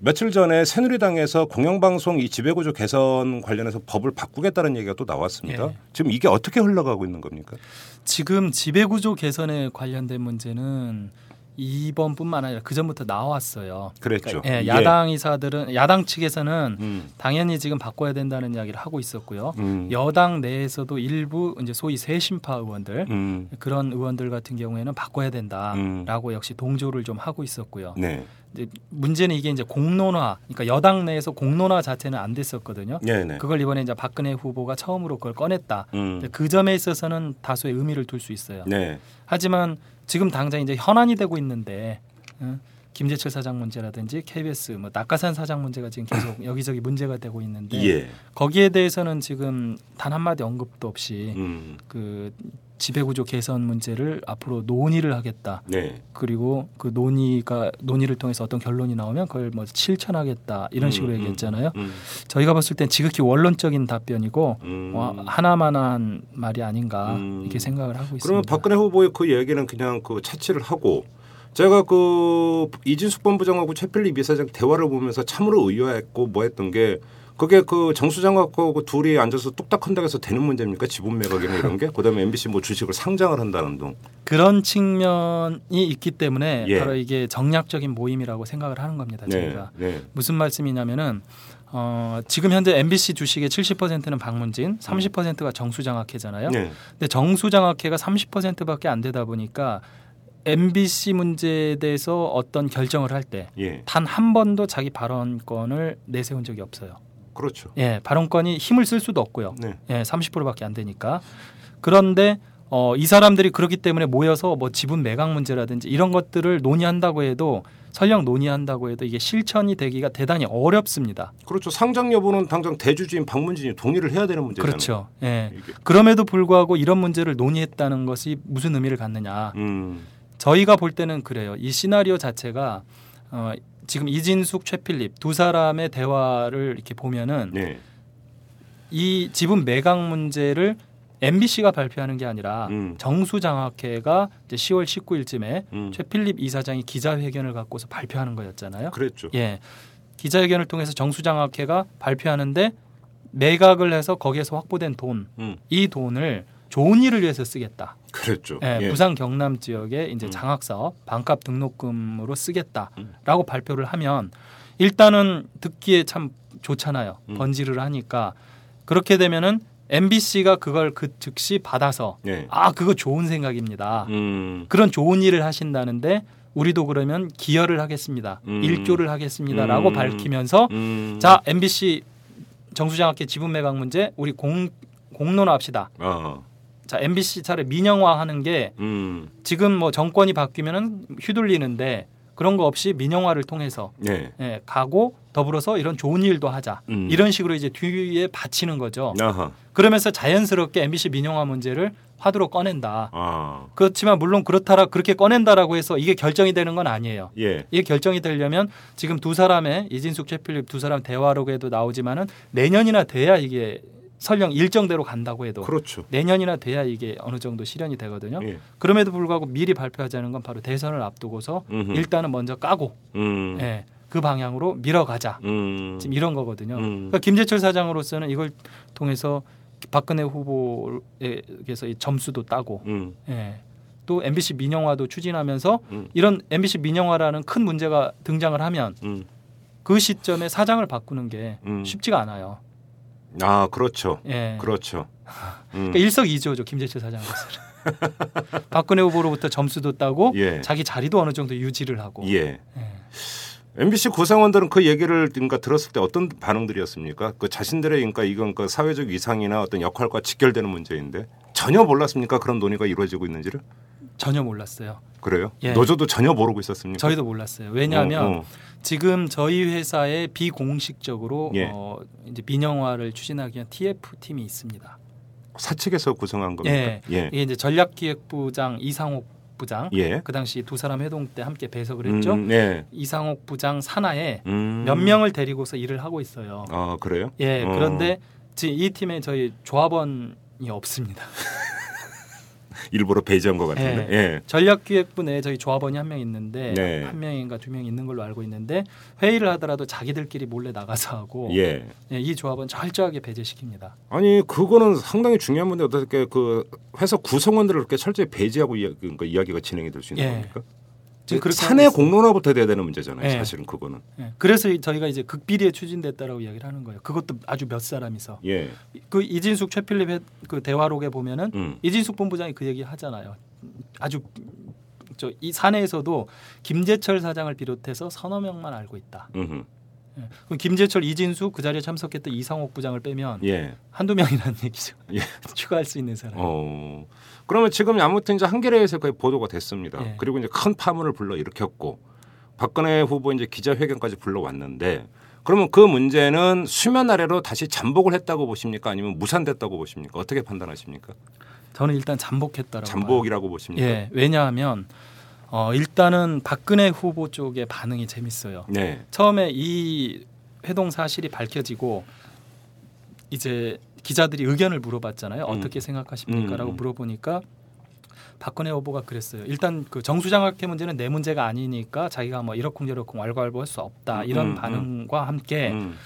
며칠 전에 새누리당에서 공영방송 이 지배구조 개선 관련해서 법을 바꾸겠다는 얘기가 또 나왔습니다. 예. 지금 이게 어떻게 흘러가고 있는 겁니까? 지금 지배구조 개선에 관련된 문제는 이번뿐만 아니라 그 전부터 나왔어요. 그랬죠. 예, 예. 야당 이사들은 야당 측에서는 음. 당연히 지금 바꿔야 된다는 이야기를 하고 있었고요. 음. 여당 내에서도 일부 이제 소위 새신파 의원들 음. 그런 의원들 같은 경우에는 바꿔야 음. 된다라고 역시 동조를 좀 하고 있었고요. 네. 문제는 이게 이제 공론화, 그러니까 여당 내에서 공론화 자체는 안 됐었거든요. 네네. 그걸 이번에 이제 박근혜 후보가 처음으로 그걸 꺼냈다. 음. 그 점에 있어서는 다소의 의미를 둘 수 있어요. 네. 하지만 지금 당장 이제 현안이 되고 있는데 어, 김재철 사장 문제라든지 KBS 뭐 낙하산 사장 문제가 지금 계속 여기저기 문제가 되고 있는데 예. 거기에 대해서는 지금 단 한마디 언급도 없이 음. 그 지배구조 개선 문제를 앞으로 논의를 하겠다. 네. 그리고 그 논의가 논의를 통해서 어떤 결론이 나오면 그걸 뭐 실천하겠다 이런 식으로 음, 음, 얘기했잖아요. 음. 저희가 봤을 땐 지극히 원론적인 답변이고 음. 어, 하나만한 말이 아닌가 음. 이렇게 생각을 하고 있습니다. 그러면 박근혜 후보의 그 얘기는 그냥 그 차치를 하고 제가 그 이진숙 본부장하고 최필립 이사장 대화를 보면서 참으로 의아했고 뭐했던 게 그게 그 정수장하고 그 둘이 앉아서 뚝딱한다고 해서 되는 문제입니까 지분 매각이나 이런 게 그다음에 MBC 뭐 주식을 상장을 한다는 등 그런 측면이 있기 때문에 예. 바로 이게 정략적인 모임이라고 생각을 하는 겁니다. 네, 저희가 네. 무슨 말씀이냐면은 어, 지금 현재 MBC 주식의 70%는 박문진, 30%가 정수장학회잖아요. 네. 근데 정수장학회가 30%밖에 안 되다 보니까 MBC 문제에 대해서 어떤 결정을 할 때 단한 예. 번도 자기 발언권을 내세운 적이 없어요. 그렇죠. 예, 발언권이 힘을 쓸 수도 없고요. 네. 예, 30%밖에 안 되니까. 그런데 어, 이 사람들이 그렇기 때문에 모여서 뭐 지분 매각 문제라든지 이런 것들을 논의한다고 해도 설령 논의한다고 해도 이게 실천이 되기가 대단히 어렵습니다. 그렇죠. 상장 여부는 당장 대주주인 박문진이 동의를 해야 되는 문제잖아요. 그렇죠. 예. 이게. 그럼에도 불구하고 이런 문제를 논의했다는 것이 무슨 의미를 갖느냐. 음. 저희가 볼 때는 그래요. 이 시나리오 자체가 어, 지금 이진숙, 최필립 두 사람의 대화를 이렇게 보면은 네. 이 지분 매각 문제를 MBC가 발표하는 게 아니라 음. 정수장학회가 이제 10월 19일쯤에 음. 최필립 이사장이 기자회견을 갖고서 발표하는 거였잖아요. 그랬죠. 예. 기자회견을 통해서 정수장학회가 발표하는데 매각을 해서 거기에서 확보된 돈, 음. 이 돈을 좋은 일을 위해서 쓰겠다. 그랬죠. 예, 예. 부산 경남 지역에 이제 음. 장학 사업 반값 등록금으로 음. 쓰겠다라고 발표를 하면 일단은 듣기에 참 좋잖아요. 음. 번지를 하니까 그렇게 되면은 MBC가 그걸 그 즉시 받아서 예. 아 그거 좋은 생각입니다. 음. 그런 좋은 일을 하신다는데 우리도 그러면 기여를 하겠습니다. 음. 일조를 하겠습니다라고 음. 밝히면서 음. 자 MBC 정수장학회 지분 매각 문제 우리 공 공론화합시다. 어. 자 MBC 차례 민영화하는 게 음. 지금 뭐 정권이 바뀌면은 휘둘리는데 그런 거 없이 민영화를 통해서 예. 예, 가고 더불어서 이런 좋은 일도 하자. 음. 이런 식으로 이제 뒤에 받치는 거죠. 아하. 그러면서 자연스럽게 MBC 민영화 문제를 화두로 꺼낸다. 아. 그렇지만 물론 그렇다라 그렇게 꺼낸다라고 해서 이게 결정이 되는 건 아니에요. 예. 이게 결정이 되려면 지금 두 사람의 이진숙 최필립 두 사람 대화록에도 나오지만은 내년이나 돼야 이게 설령 일정대로 간다고 해도 그렇죠. 내년이나 돼야 이게 어느 정도 실현이 되거든요. 예. 그럼에도 불구하고 미리 발표하자는 건 바로 대선을 앞두고서 음흠. 일단은 먼저 까고 음. 예, 그 방향으로 밀어가자. 음. 지금 이런 거거든요. 음. 그러니까 김재철 사장으로서는 이걸 통해서 박근혜 후보에게서 이 점수도 따고 음. 예. 또 MBC 민영화도 추진하면서 음. 이런 MBC 민영화라는 큰 문제가 등장을 하면 음. 그 시점에 사장을 바꾸는 게 음. 쉽지가 않아요. 아, 그렇죠. 예. 그렇죠. 음. 그러니까 일석이조죠 김재철 사장으로서는. 박근혜 후보로부터 점수도 따고 예. 자기 자리도 어느 정도 유지를 하고. 예. 예. MBC 구성원들은 그 얘기를 그러니까 들었을 때 어떤 반응들이었습니까? 그 자신들의 그러니까 이건 그 사회적 위상이나 어떤 역할과 직결되는 문제인데 전혀 몰랐습니까? 그런 논의가 이루어지고 있는지를? 전혀 몰랐어요. 그래요? 예. 노조도 전혀 모르고 있었습니까? 저희도 몰랐어요. 왜냐하면 어, 어. 지금 저희 회사에 비공식적으로 예. 어, 이제 민영화를 추진하기 위한 TF 팀이 있습니다. 사측에서 구성한 겁니까? 예. 예. 이게 이제 전략기획부장 이상옥 부장 예. 그 당시 두 사람 회동 때 함께 배석을 했죠. 음, 예. 이상옥 부장 산하에 음. 몇 명을 데리고서 일을 하고 있어요. 아 그래요? 예. 어. 그런데 지금 이 팀에 저희 조합원이 없습니다. 일부러 배제한 것 같은데. 예. 예. 전략기획부 내에 저희 조합원이 한 명 있는데 네. 한 명인가 두 명 있는 걸로 알고 있는데 회의를 하더라도 자기들끼리 몰래 나가서 하고 예. 예, 이 조합은 철저하게 배제시킵니다. 아니 그거는 상당히 중요한 문제 어떻게 그 회사 구성원들을 그렇게 철저히 배제하고 이야, 그러니까 이야기가 진행이 될 수 있는 예. 겁니까? 지금 그렇게 사내. 공론화부터 돼야 되는 문제잖아요. 예. 사실은 그거는. 예, 그래서 이- 저희가 이제 극비리에 추진됐다라고 이야기를 하는 거예요. 그것도 아주 몇 사람이서 예. 그 이진숙 최필립 의- 그 대화록에 보면은 음. 이진숙 본부장이 그 얘기 하잖아요. 아주 저 이 사내에서도 김재철 사장을 비롯해서 서너 명만 알고 있다. 음흠. 예. 그럼 김재철, 이진숙 그 자리에 참석했던 이상옥 부장을 빼면 예. 한두 명이라는 얘기죠. 예. 추가할 수 있는 사람. 어. 그러면 지금 아무튼 이제 한겨레에서 거의 보도가 됐습니다. 예. 그리고 이제 큰 파문을 불러 일으켰고 박근혜 후보 이제 기자회견까지 불러왔는데 그러면 그 문제는 수면 아래로 다시 잠복을 했다고 보십니까? 아니면 무산됐다고 보십니까? 어떻게 판단하십니까? 저는 일단 잠복했다라고. 봐요. 잠복이라고 보십니까? 예. 왜냐하면 어, 일단은 박근혜 후보 쪽의 반응이 재밌어요. 네. 처음에 이 회동 사실이 밝혀지고 이제 기자들이 의견을 물어봤잖아요. 음. 어떻게 생각하십니까?라고 음. 물어보니까 박근혜 후보가 그랬어요. 일단 그 정수장학회 문제는 내 문제가 아니니까 자기가 뭐 이러쿵저러쿵 왈가왈부 할 수 없다 이런 음, 음. 반응과 함께 음.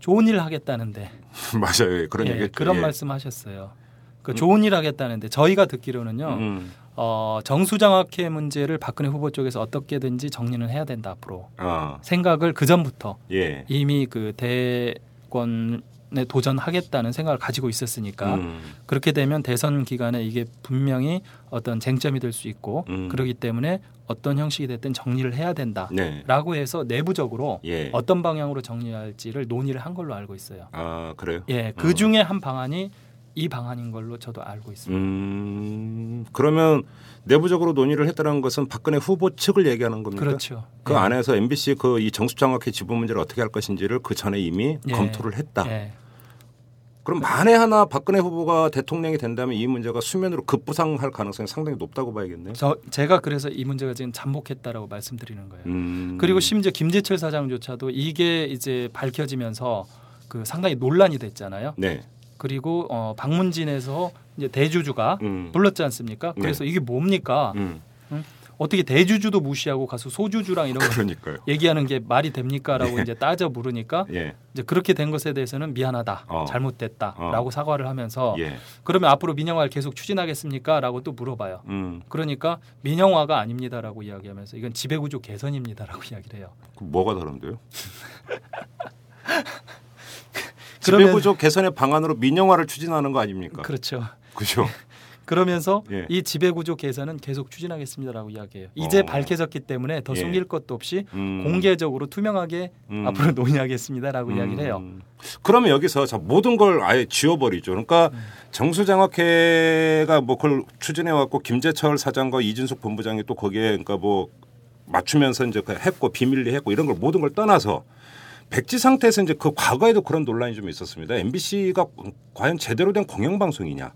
좋은 일 하겠다는데 맞아요. 예, 그런 예, 얘기 그런 말씀하셨어요. 그 좋은 일 하겠다는데 저희가 듣기로는요. 음. 어, 정수장학회 문제를 박근혜 후보 쪽에서 어떻게든지 정리는 해야 된다 앞으로 아. 생각을 그 전부터 예. 이미 그 대권에 도전하겠다는 생각을 가지고 있었으니까 음. 그렇게 되면 대선 기간에 이게 분명히 어떤 쟁점이 될 수 있고 음. 그렇기 때문에 어떤 형식이 됐든 정리를 해야 된다라고 네. 해서 내부적으로 예. 어떤 방향으로 정리할지를 논의를 한 걸로 알고 있어요. 아, 그래요? 예, 어. 그 중에 한 방안이 이 방안인 걸로 저도 알고 있습니다. 음. 그러면 내부적으로 논의를 했다는 것은 박근혜 후보 측을 얘기하는 겁니까? 그렇죠. 그 예. 안에서 MBC 그 이 정수장학회 지분 문제를 어떻게 할 것인지를 그 전에 이미 예. 검토를 했다. 예. 그럼 만에 하나 박근혜 후보가 대통령이 된다면 이 문제가 수면으로 급부상할 가능성이 상당히 높다고 봐야겠네요. 저 제가 그래서 이 문제가 지금 잠복했다라고 말씀드리는 거예요. 음. 그리고 심지어 김재철 사장조차도 이게 이제 밝혀지면서 그 상당히 논란이 됐잖아요. 네. 그리고 어 방문진에서 이제 대주주가 음. 불렀지 않습니까? 그래서 이게 뭡니까? 음. 어떻게 대주주도 무시하고 가서 소주주랑 이런 거 그러니까요. 얘기하는 게 말이 됩니까라고 이제 따져 물으니까 예. 이제 그렇게 된 것에 대해서는 미안하다, 어. 잘못됐다라고 사과를 하면서 예. 그러면 앞으로 민영화를 계속 추진하겠습니까?라고 또 물어봐요. 음. 그러니까 민영화가 아닙니다라고 이야기하면서 이건 지배구조 개선입니다라고 이야기를 해요. 그 뭐가 다른데요? 지배구조 개선의 방안으로 민영화를 추진하는 거 아닙니까? 그렇죠. 그죠? 그러면서 예. 이 지배구조 개선은 계속 추진하겠습니다라고 이야기해요. 이제 어. 밝혀졌기 때문에 더 예. 숨길 것도 없이 음. 공개적으로 투명하게 음. 앞으로 논의하겠습니다라고 이야기를 해요. 음. 그러면 여기서 자 모든 걸 아예 지워버리죠. 그러니까 음. 정수장학회가 뭐 그걸 추진해 왔고 김재철 사장과 이진숙 본부장이 또 거기에 그러니까 뭐 맞추면서 이제 그 했고 비밀리 했고 이런 걸 모든 걸 떠나서 백지 상태에서 이제 그 과거에도 그런 논란이 좀 있었습니다. MBC가 과연 제대로 된 공영 방송이냐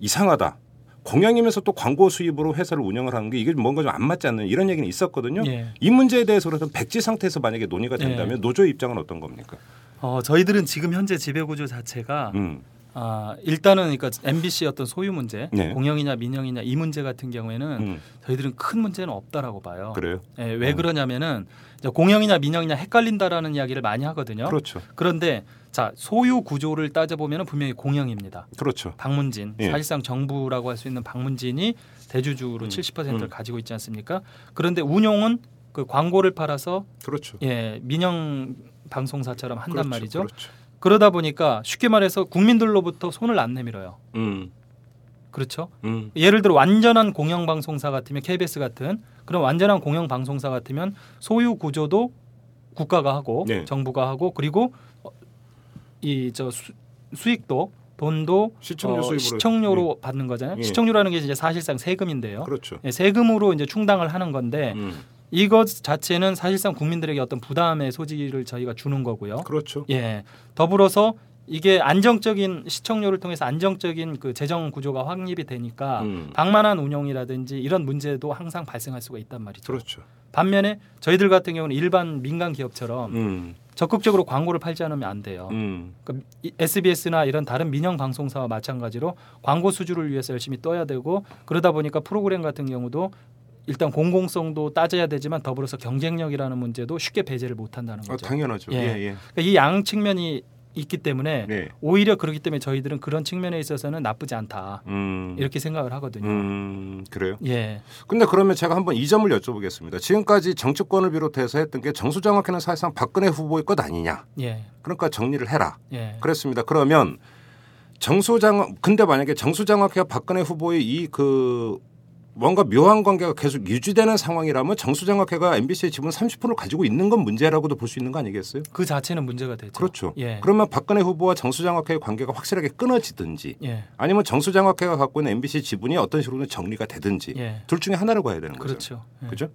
이상하다. 공영이면서 또 광고 수입으로 회사를 운영을 하는 게 이게 뭔가 좀 안 맞지 않는 이런 얘기는 있었거든요. 예. 이 문제에 대해서는 백지 상태에서 만약에 논의가 된다면 예. 노조의 입장은 어떤 겁니까? 어, 저희들은 지금 현재 지배 구조 자체가 음. 아, 일단은 그러니까 MBC 어떤 소유 문제, 네. 공영이냐 민영이냐 이 문제 같은 경우에는 음. 저희들은 큰 문제는 없다라고 봐요. 그래요? 예, 왜 어. 그러냐면은 공영이냐 민영이냐 헷갈린다라는 이야기를 많이 하거든요. 그렇죠. 그런데 자 소유 구조를 따져보면 분명히 공영입니다. 그렇죠. 박문진 예. 사실상 정부라고 할 수 있는 박문진이 대주주로 음. 70%를 음. 가지고 있지 않습니까? 그런데 운용은 그 광고를 팔아서 그렇죠. 예 민영 방송사처럼 한단 그렇죠. 말이죠. 그렇죠. 그러다 보니까 쉽게 말해서 국민들로부터 손을 안 내밀어요. 음. 그렇죠? 음. 예를 들어 완전한 공영 방송사 같으면 KBS 같은 그런 완전한 공영 방송사 같으면 소유 구조도 국가가 하고 네. 정부가 하고 그리고 이 저 수익도 돈도 시청료 어, 시청료로 받는 거잖아요. 예. 시청료라는 게 이제 사실상 세금인데요. 그렇죠. 예, 세금으로 이제 충당을 하는 건데 음. 이것 자체는 사실상 국민들에게 어떤 부담의 소지를 저희가 주는 거고요. 그렇죠. 예. 더불어서 이게 안정적인 시청료를 통해서 안정적인 그 재정 구조가 확립이 되니까 음. 방만한 운영이라든지 이런 문제도 항상 발생할 수가 있단 말이죠. 그렇죠. 반면에 저희들 같은 경우는 일반 민간 기업처럼 음. 적극적으로 광고를 팔지 않으면 안 돼요. 음. 그러니까 이- SBS나 이런 다른 민영 방송사와 마찬가지로 광고 수주를 위해서 열심히 떠야 되고 그러다 보니까 프로그램 같은 경우도 일단 공공성도 따져야 되지만 더불어서 경쟁력이라는 문제도 쉽게 배제를 못 한다는 아, 거죠. 당연하죠. 예. 예, 예. 그러니까 이양 측면이 있기 때문에 네. 오히려 그렇기 때문에 저희들은 그런 측면에 있어서는 나쁘지 않다 음. 이렇게 생각을 하거든요. 음, 그래요? 예, 근데 그러면 제가 한번 이 점을 여쭤보겠습니다. 지금까지 정치권을 비롯해서 했던 게 정수장학회는 사실상 박근혜 후보의 것 아니냐. 예, 그러니까 정리를 해라. 예. 그랬습니다. 그러면 정수장 근데 만약에 정수장학회와 박근혜 후보의 이 그 뭔가 묘한 관계가 계속 유지되는 상황이라면 정수장학회가 MBC의 지분 30%를 가지고 있는 건 문제라고도 볼 수 있는 거 아니겠어요? 그 자체는 문제가 되죠. 그렇죠. 예, 그러면 박근혜 후보와 정수장학회의 관계가 확실하게 끊어지든지 예, 아니면 정수장학회가 갖고 있는 MBC 지분이 어떤 식으로든 정리가 되든지 예. 둘 중에 하나를 봐야 되는 거죠. 그렇죠. 예. 그죠?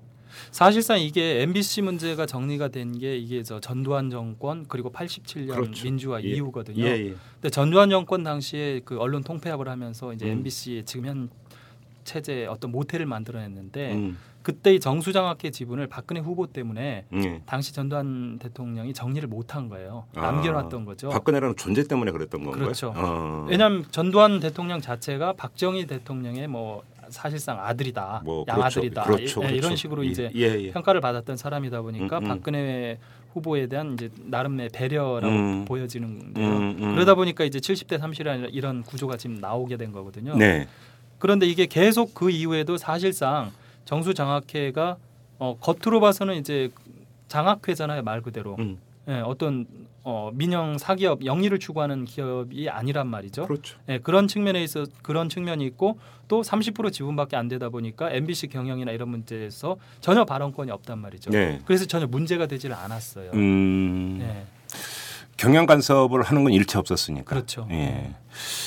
사실상 이게 MBC 문제가 정리가 된 게 이게 저 전두환 정권 그리고 87년 그렇죠. 민주화 예. 이후거든요. 예, 예. 근데 전두환 정권 당시에 그 언론 통폐합을 하면서 이제 음. MBC의 지금 현 체제 어떤 모태를 만들어냈는데 음, 그때 이 정수장학회 지분을 박근혜 후보 때문에 예. 당시 전두환 대통령이 정리를 못한 거예요. 아, 남겨놨던 거죠. 박근혜라는 존재 때문에 그랬던 건가요? 그렇죠. 어. 왜냐하면 전두환 대통령 자체가 박정희 대통령의 뭐 사실상 아들이다, 뭐 양아들이다 그렇죠. 그렇죠. 예, 그렇죠. 이런 식으로 예, 이제 예, 예. 평가를 받았던 사람이다 보니까 음, 음. 박근혜 후보에 대한 이제 나름의 배려라고 음. 보여지는데요. 음, 음. 그러다 보니까 이제 70대 30이라는 이런 구조가 지금 나오게 된 거거든요. 네. 그런데 이게 계속 그 이후에도 사실상 정수 장학회가 어, 겉으로 봐서는 이제 장학회잖아요 말 그대로 음. 예, 어떤 어, 민영 사기업 영리를 추구하는 기업이 아니란 말이죠. 그렇죠. 예, 그런 측면에 있어 그런 측면이 있고 또 30% 지분밖에 안 되다 보니까 MBC 경영이나 이런 문제에서 전혀 발언권이 없단 말이죠. 네. 그래서 전혀 문제가 되지를 않았어요. 음. 예, 경영 간섭을 하는 건 일체 없었으니까. 그렇죠. 예.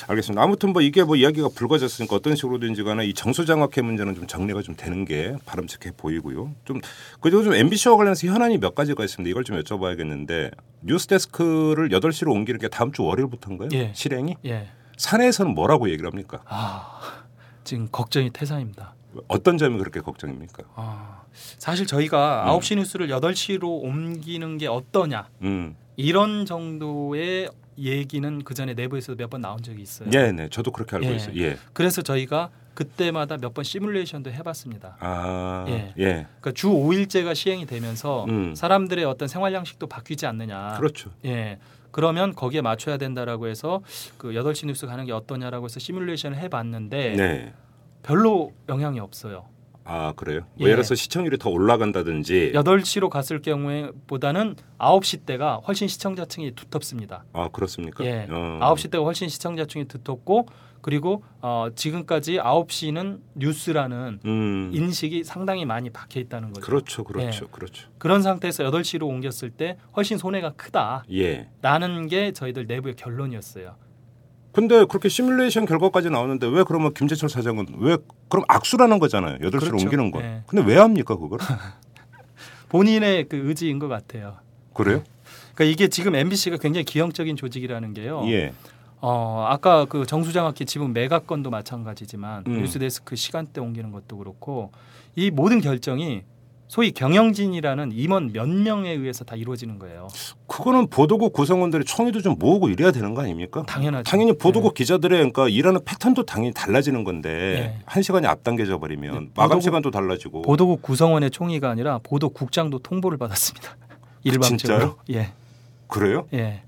알겠습니다. 아무튼 뭐 이게 뭐 이야기가 불거졌으니까 어떤 식으로든지 간에 이 정수장학회 문제는 좀 정리가 좀 되는 게 바람직해 보이고요. 좀 그리고 좀 MBC와 관련해서 현안이 몇 가지가 있습니다. 이걸 좀 여쭤봐야겠는데 뉴스데스크를 8시로 옮기는 게 다음 주 월요일부터인가요? 예. 실행이? 예. 사내에서는 뭐라고 얘기를 합니까? 아, 지금 걱정이 태산입니다. 어떤 점이 그렇게 걱정입니까? 아, 사실 저희가 음. 9시 뉴스를 8시로 옮기는 게 어떠냐 음. 이런 정도의 얘기는 그 전에 내부에서 몇번 나온 적이 있어요. 예, 네. 저도 그렇게 알고 예. 있어요. 예. 그래서 저희가 그때마다 몇 번 시뮬레이션도 해봤습니다. 아, 예. 예. 그러니까 주 5일제가 시행이 되면서 음. 사람들의 어떤 생활 양식도 바뀌지 않느냐. 그렇죠. 예. 그러면 거기에 맞춰야 된다라고 해서 그 8시 뉴스 가는 게 어떠냐라고 해서 시뮬레이션을 해봤는데 네. 별로 영향이 없어요. 아, 그래요? 뭐 예. 예를 들어서 시청률이 더 올라간다든지 8시로 갔을 경우에 보다는 9시 때가 훨씬 시청자층이 두텁습니다. 아, 그렇습니까? 예. 어. 9시 때가 훨씬 시청자층이 두텁고 그리고 어, 지금까지 9시는 뉴스라는 음. 인식이 상당히 많이 박혀 있다는 거죠. 그렇죠. 그렇죠. 예. 그렇죠. 그런 상태에서 8시로 옮겼을 때 훨씬 손해가 크다라는 예. 게 저희들 내부의 결론이었어요. 근데 그렇게 시뮬레이션 결과까지 나오는데 왜 그러면 김재철 사장은 왜 그럼 악수라는 거잖아요. 8시로 그렇죠. 옮기는 건. 예. 근데 왜 합니까, 그걸? 본인의 그 의지인 것 같아요. 그래요? 그러니까 이게 지금 MBC가 굉장히 기형적인 조직이라는 게요. 예. 어 아까 그 정수장학기 지분 매각 건도 마찬가지지만 음. 뉴스데스크 시간대 옮기는 것도 그렇고 이 모든 결정이 소위 경영진이라는 임원 몇 명에 의해서 다 이루어지는 거예요. 그거는 보도국 구성원들이 총의도 좀 모으고 이래야 되는 거 아닙니까? 당연하죠. 당연히 보도국 네. 기자들의 그러니까 일하는 패턴도 당연히 달라지는 건데 네. 한 시간이 앞당겨져 버리면 네, 마감 보도국- 시간도 달라지고 보도국 구성원의 총의가 아니라 보도국장도 통보를 받았습니다. 일방적으로. 진짜요? 예. 그래요? 예.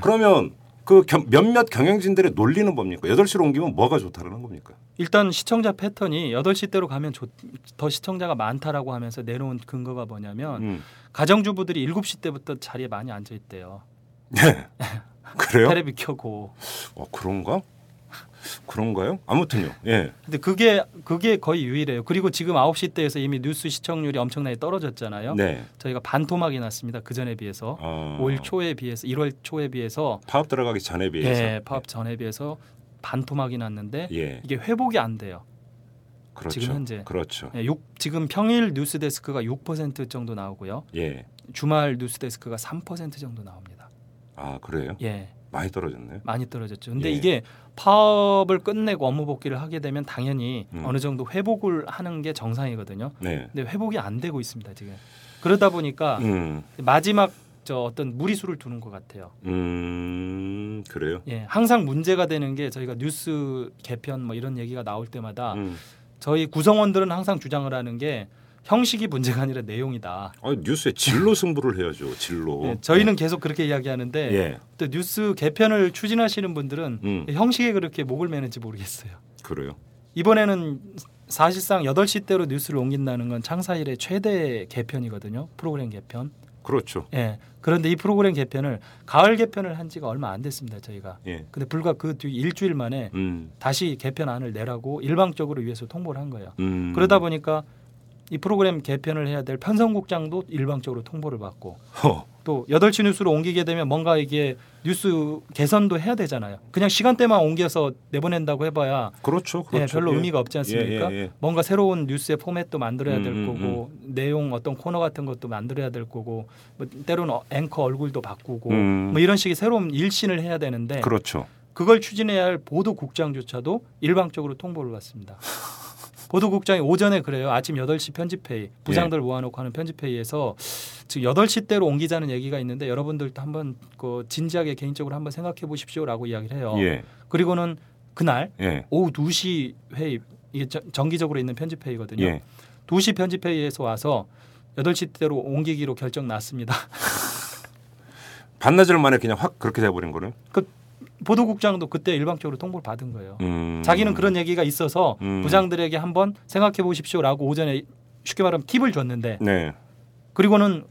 그러면 그 겸- 몇몇 경영진들의 논리는 뭡니까? 8시로 옮기면 뭐가 좋다라는 겁니까? 일단 시청자 패턴이 8시대로 가면 좋- 더 시청자가 많다라고 하면서 내놓은 근거가 뭐냐면 음. 가정주부들이 7시 때부터 자리에 많이 앉아 있대요. 네. 그래요? 테레비 켜고. 어, 그런가? 그런가요? 아무튼요. 예. 근데 그게 그게 거의 유일해요. 그리고 지금 9시 때에서 이미 뉴스 시청률이 엄청나게 떨어졌잖아요. 네. 저희가 반토막이 났습니다. 그 전에 비해서. 어, 5일 초에 비해서 1월 초에 비해서 파업 들어가기 전에 비해서 예, 파업 전에 비해서 반토막이 났는데 예. 이게 회복이 안 돼요. 그렇죠. 지금 현재. 그렇죠. 예, 육- 지금 평일 뉴스 데스크가 6% 정도 나오고요. 예. 주말 뉴스 데스크가 3% 정도 나옵니다. 아, 그래요? 예. 많이 떨어졌네요. 많이 떨어졌죠. 근데 예. 이게 파업을 끝내고 업무 복귀를 하게 되면 당연히 음. 어느 정도 회복을 하는 게 정상이거든요. 네. 근데 회복이 안 되고 있습니다 지금. 그러다 보니까 음. 마지막 저 어떤 무리수를 두는 것 같아요. 음. 그래요? 예, 항상 문제가 되는 게 저희가 뉴스 개편 뭐 이런 얘기가 나올 때마다 음. 저희 구성원들은 항상 주장을 하는 게 형식이 문제가 아니라 내용이다. 아, 뉴스에 진로 승부를 해야죠. 진로. 예, 저희는 계속 그렇게 이야기하는데 예. 또 뉴스 개편을 추진하시는 분들은 음. 형식에 그렇게 목을 매는지 모르겠어요. 그래요. 이번에는 사실상 8시대로 뉴스를 옮긴다는 건 창사 일의 최대 개편이거든요. 프로그램 개편. 그렇죠. 예. 그런데 이 프로그램 개편을 가을 개편을 한 지가 얼마 안 됐습니다. 저희가. 예. 근데 불과 그 뒤 일주일 만에 음. 다시 개편안을 내라고 일방적으로 위해서 통보를 한 거예요. 음. 그러다 보니까 이 프로그램 개편을 해야 될 편성국장도 일방적으로 통보를 받고 허. 또 8시 뉴스로 옮기게 되면 뭔가 이게 뉴스 개선도 해야 되잖아요. 그냥 시간대만 옮겨서 내보낸다고 해봐야 그렇죠. 예, 그렇죠. 별로 예. 의미가 없지 않습니까? 예, 예, 예. 뭔가 새로운 뉴스의 포맷도 만들어야 될 음, 음, 거고 내용 어떤 코너 같은 것도 만들어야 될 거고 뭐 때로는 어- 앵커 얼굴도 바꾸고 음. 뭐 이런 식의 새로운 일신을 해야 되는데 그렇죠. 그걸 추진해야 할 보도국장조차도 일방적으로 통보를 받습니다. 보도국장이 오전에 그래요. 아침 8시 편집회의, 부장들 예. 모아놓고 하는 편집회의에서 지금 8시대로 옮기자는 얘기가 있는데 여러분들도 한번 그 진지하게 개인적으로 한번 생각해 보십시오라고 이야기를 해요. 예. 그리고는 그날 예. 오후 2시 회의, 이게 저- 정기적으로 있는 편집회의거든요. 예. 2시 편집회의에서 와서 8시대로 옮기기로 결정 났습니다. 반나절 만에 그냥 확 그렇게 돼 버린 거네요. 보도국장도 그때 일방적으로 통보를 받은 거예요. 음. 자기는 그런 얘기가 있어서 음. 부장들에게 한번 생각해 보십시오라고 오전에 쉽게 말하면 팁을 줬는데 네. 그리고는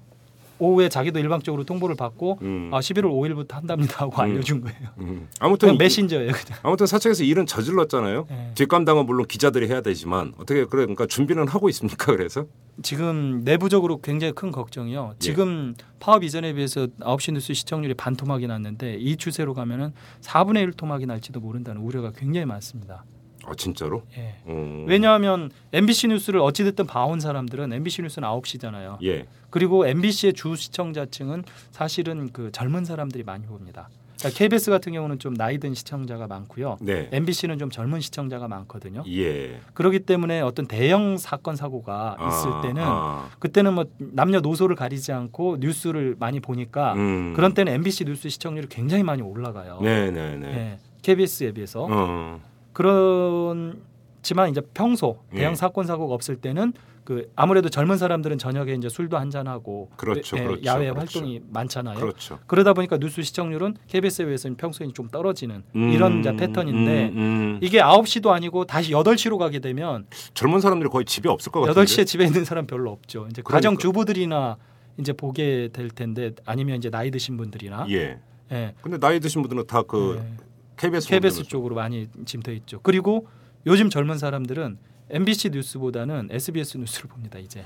오후에 자기도 일방적으로 통보를 받고 음. 아 11월 5일부터 한답니다 하고 음. 알려준 거예요. 음. 아무튼 그냥 메신저예요 그냥. 아무튼 사측에서 일은 저질렀잖아요. 예. 뒷감당은 물론 기자들이 해야 되지만 어떻게 그래 그러니까 준비는 하고 있습니까? 그래서 지금 내부적으로 굉장히 큰 걱정이요. 지금 파업 이전에 비해서 9시 뉴스 시청률이 반토막이 났는데 이 추세로 가면은 4분의 1 토막이 날지도 모른다는 우려가 굉장히 많습니다. 아 진짜로? 예. 음. 왜냐하면 MBC 뉴스를 어찌 됐든 봐온 사람들은 MBC 뉴스는 9시잖아요. 예. 그리고 MBC의 주 시청자층은 사실은 그 젊은 사람들이 많이 봅니다. 그러니까 KBS 같은 경우는 좀 나이 든 시청자가 많고요. 네. MBC는 좀 젊은 시청자가 많거든요. 예. 그렇기 때문에 어떤 대형 사건 사고가 있을 아, 때는 아. 그때는 뭐 남녀 노소를 가리지 않고 뉴스를 많이 보니까 음. 그런 때는 MBC 뉴스 시청률이 굉장히 많이 올라가요. 네 네네. 예, KBS에 비해서 어. 그렇지만 이제 평소 대형 예. 사건 사고가 없을 때는 그 아무래도 젊은 사람들은 저녁에 이제 술도 한잔 하고 그렇죠, 그렇죠, 야외 그렇죠. 활동이 많잖아요. 그렇죠. 그러다 보니까 뉴스 시청률은 KBS에 비해서는 평소에 좀 떨어지는 음, 이런 패턴인데 음, 음. 이게 9시도 아니고 다시 8시로 가게 되면 젊은 사람들이 거의 집에 없을 것 같은데. 8시에 집에 있는 사람 별로 없죠. 이제 그러니까. 가정 주부들이나 이제 보게 될 텐데 아니면 이제 나이 드신 분들이나 예. 예. 근데 나이 드신 분들은 다그 예. KBS KBS 쪽으로 많이 짐돼 있죠. 그리고 요즘 젊은 사람들은 MBC 뉴스보다는 SBS 뉴스를 봅니다. 이제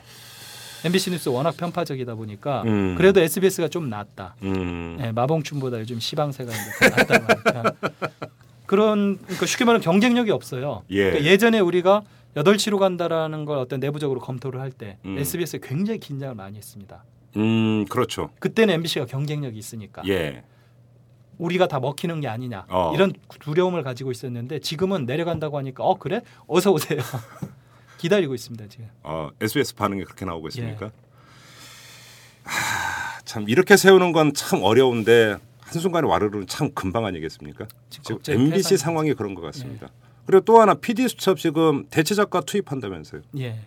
MBC 뉴스 워낙 편파적이다 보니까 음. 그래도 SBS가 좀 낫다. 음. 예, 마봉춘보다 요즘 시방세가 낫다 그런 그러니까 쉽게 말하면 경쟁력이 없어요. 예. 그러니까 예전에 우리가 8시로 간다라는 걸 어떤 내부적으로 검토를 할때 음. SBS 가 굉장히 긴장을 많이 했습니다. 음, 그렇죠. 그때는 MBC가 경쟁력이 있으니까 예. 우리가 다 먹히는 게 아니냐 어. 이런 두려움을 가지고 있었는데 지금은 내려간다고 하니까 어 그래 어서 오세요 기다리고 있습니다 지금. 어, SBS 반응이 그렇게 나오고 있습니까? 예. 하, 참 이렇게 세우는 건 참 어려운데 한 순간에 와르르는 참 금방 아니겠습니까? 지금 갑자기 MBC 회사는- 상황이 그런 것 같습니다. 그리고 또 하나 PD 수첩 지금 대체 작가 투입한다면서요. 예.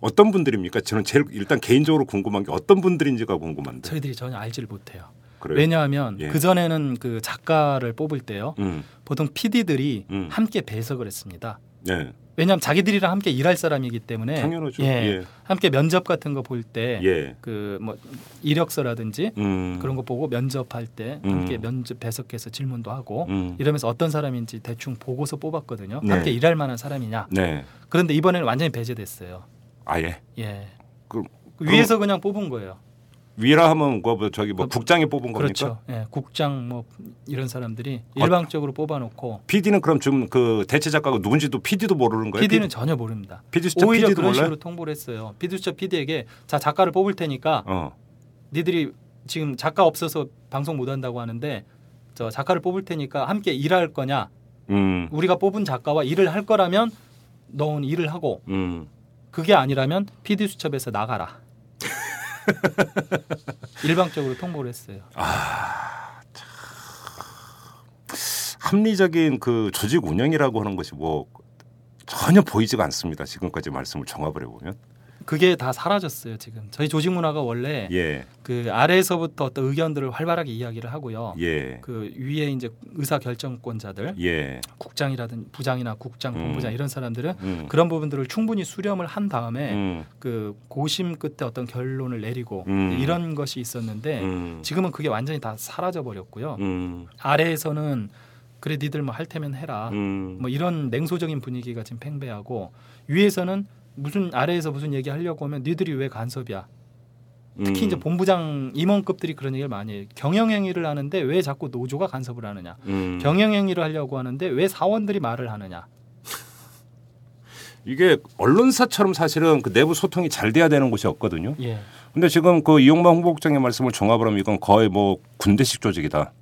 어떤 분들입니까? 저는 제일 일단 개인적으로 궁금한 게 어떤 분들인지가 궁금한데. 저희들이 전혀 알지를 못해요. 그래요? 왜냐하면 예. 그 전에는 그 작가를 뽑을 때요. 음, 보통 PD들이 음. 함께 배석을 했습니다. 네, 왜냐하면 자기들이랑 함께 일할 사람이기 때문에 당연하죠. 예, 예. 함께 면접 같은 거 볼때 예, 그뭐 이력서라든지 음, 그런 거 보고 면접할 때 음. 함께 면접 배석해서 질문도 하고 음, 이러면서 어떤 사람인지 대충 보고서 뽑았거든요. 네. 함께 일할 만한 사람이냐. 네, 그런데 이번에는 완전히 배제됐어요. 아예 예. 그럼- 위에서 그냥 뽑은 거예요. 위라 하면 그뭐 저기 뭐 그- 국장이 뽑은 겁니까? 그렇죠. 예, 국장 뭐 이런 사람들이 일방적으로 뽑아놓고 PD는 그럼 지금 그 대체 작가가 누군지도 PD도 모르는 거예요? PD는 전혀 모릅니다. PD 수첩 오히려 PD도 그런 몰라요? 식으로 통보를 했어요. PD 수첩 PD에게 자 작가를 뽑을 테니까 어, 니들이 지금 작가 없어서 방송 못 한다고 하는데 저 작가를 뽑을 테니까 함께 일할 거냐? 음, 우리가 뽑은 작가와 일을 할 거라면 너는 일을 하고 음, 그게 아니라면 PD 수첩에서 나가라. 일방적으로 통보를 했어요. 합리적인 그 조직 운영이라고 하는 것이 뭐 전혀 보이지가 않습니다. 지금까지 말씀을 종합을 해보면, 그게 다 사라졌어요 지금. 저희 조직 문화가 원래 예, 그 아래에서부터 어떤 의견들을 활발하게 이야기를 하고요. 예, 그 위에 이제 의사 결정권자들, 예, 국장이라든 부장이나 국장, 음. 본부장 이런 사람들은 음, 그런 부분들을 충분히 수렴을 한 다음에 음, 그 고심 끝에 어떤 결론을 내리고 음. 이런 것이 있었는데 음, 지금은 그게 완전히 다 사라져 버렸고요. 음, 아래에서는 그래 니들 뭐 할 테면 해라. 음, 뭐 이런 냉소적인 분위기가 지금 팽배하고 위에서는 무슨 아래에서 무슨 얘기 하려고 하면 니들이 왜 간섭이야? 특히 음, 이제 본부장 임원급들이 그런 얘기를 많이 해요. 경영행위를 하는데 왜 자꾸 노조가 간섭을 하느냐? 음. 경영행위를 하려고 하는데 왜 사원들이 말을 하느냐? 이게 언론사처럼 사실은 그 내부 소통이 잘 돼야 되는 곳이 없거든요. 예. 근데 지금 그 이용만 홍보국장의 말씀을 종합을 하면 이건 거의 뭐 군대식 조직이다.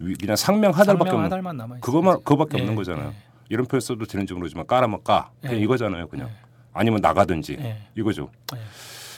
위- 그냥 상명 하달밖에 없는. 그거만 그거밖에 예, 없는 거잖아요. 예. 이런 표현 써도 되는지 모르지만 까라면 까 그냥 예. 이거잖아요. 그냥 예. 아니면 나가든지 예. 이거죠. 예.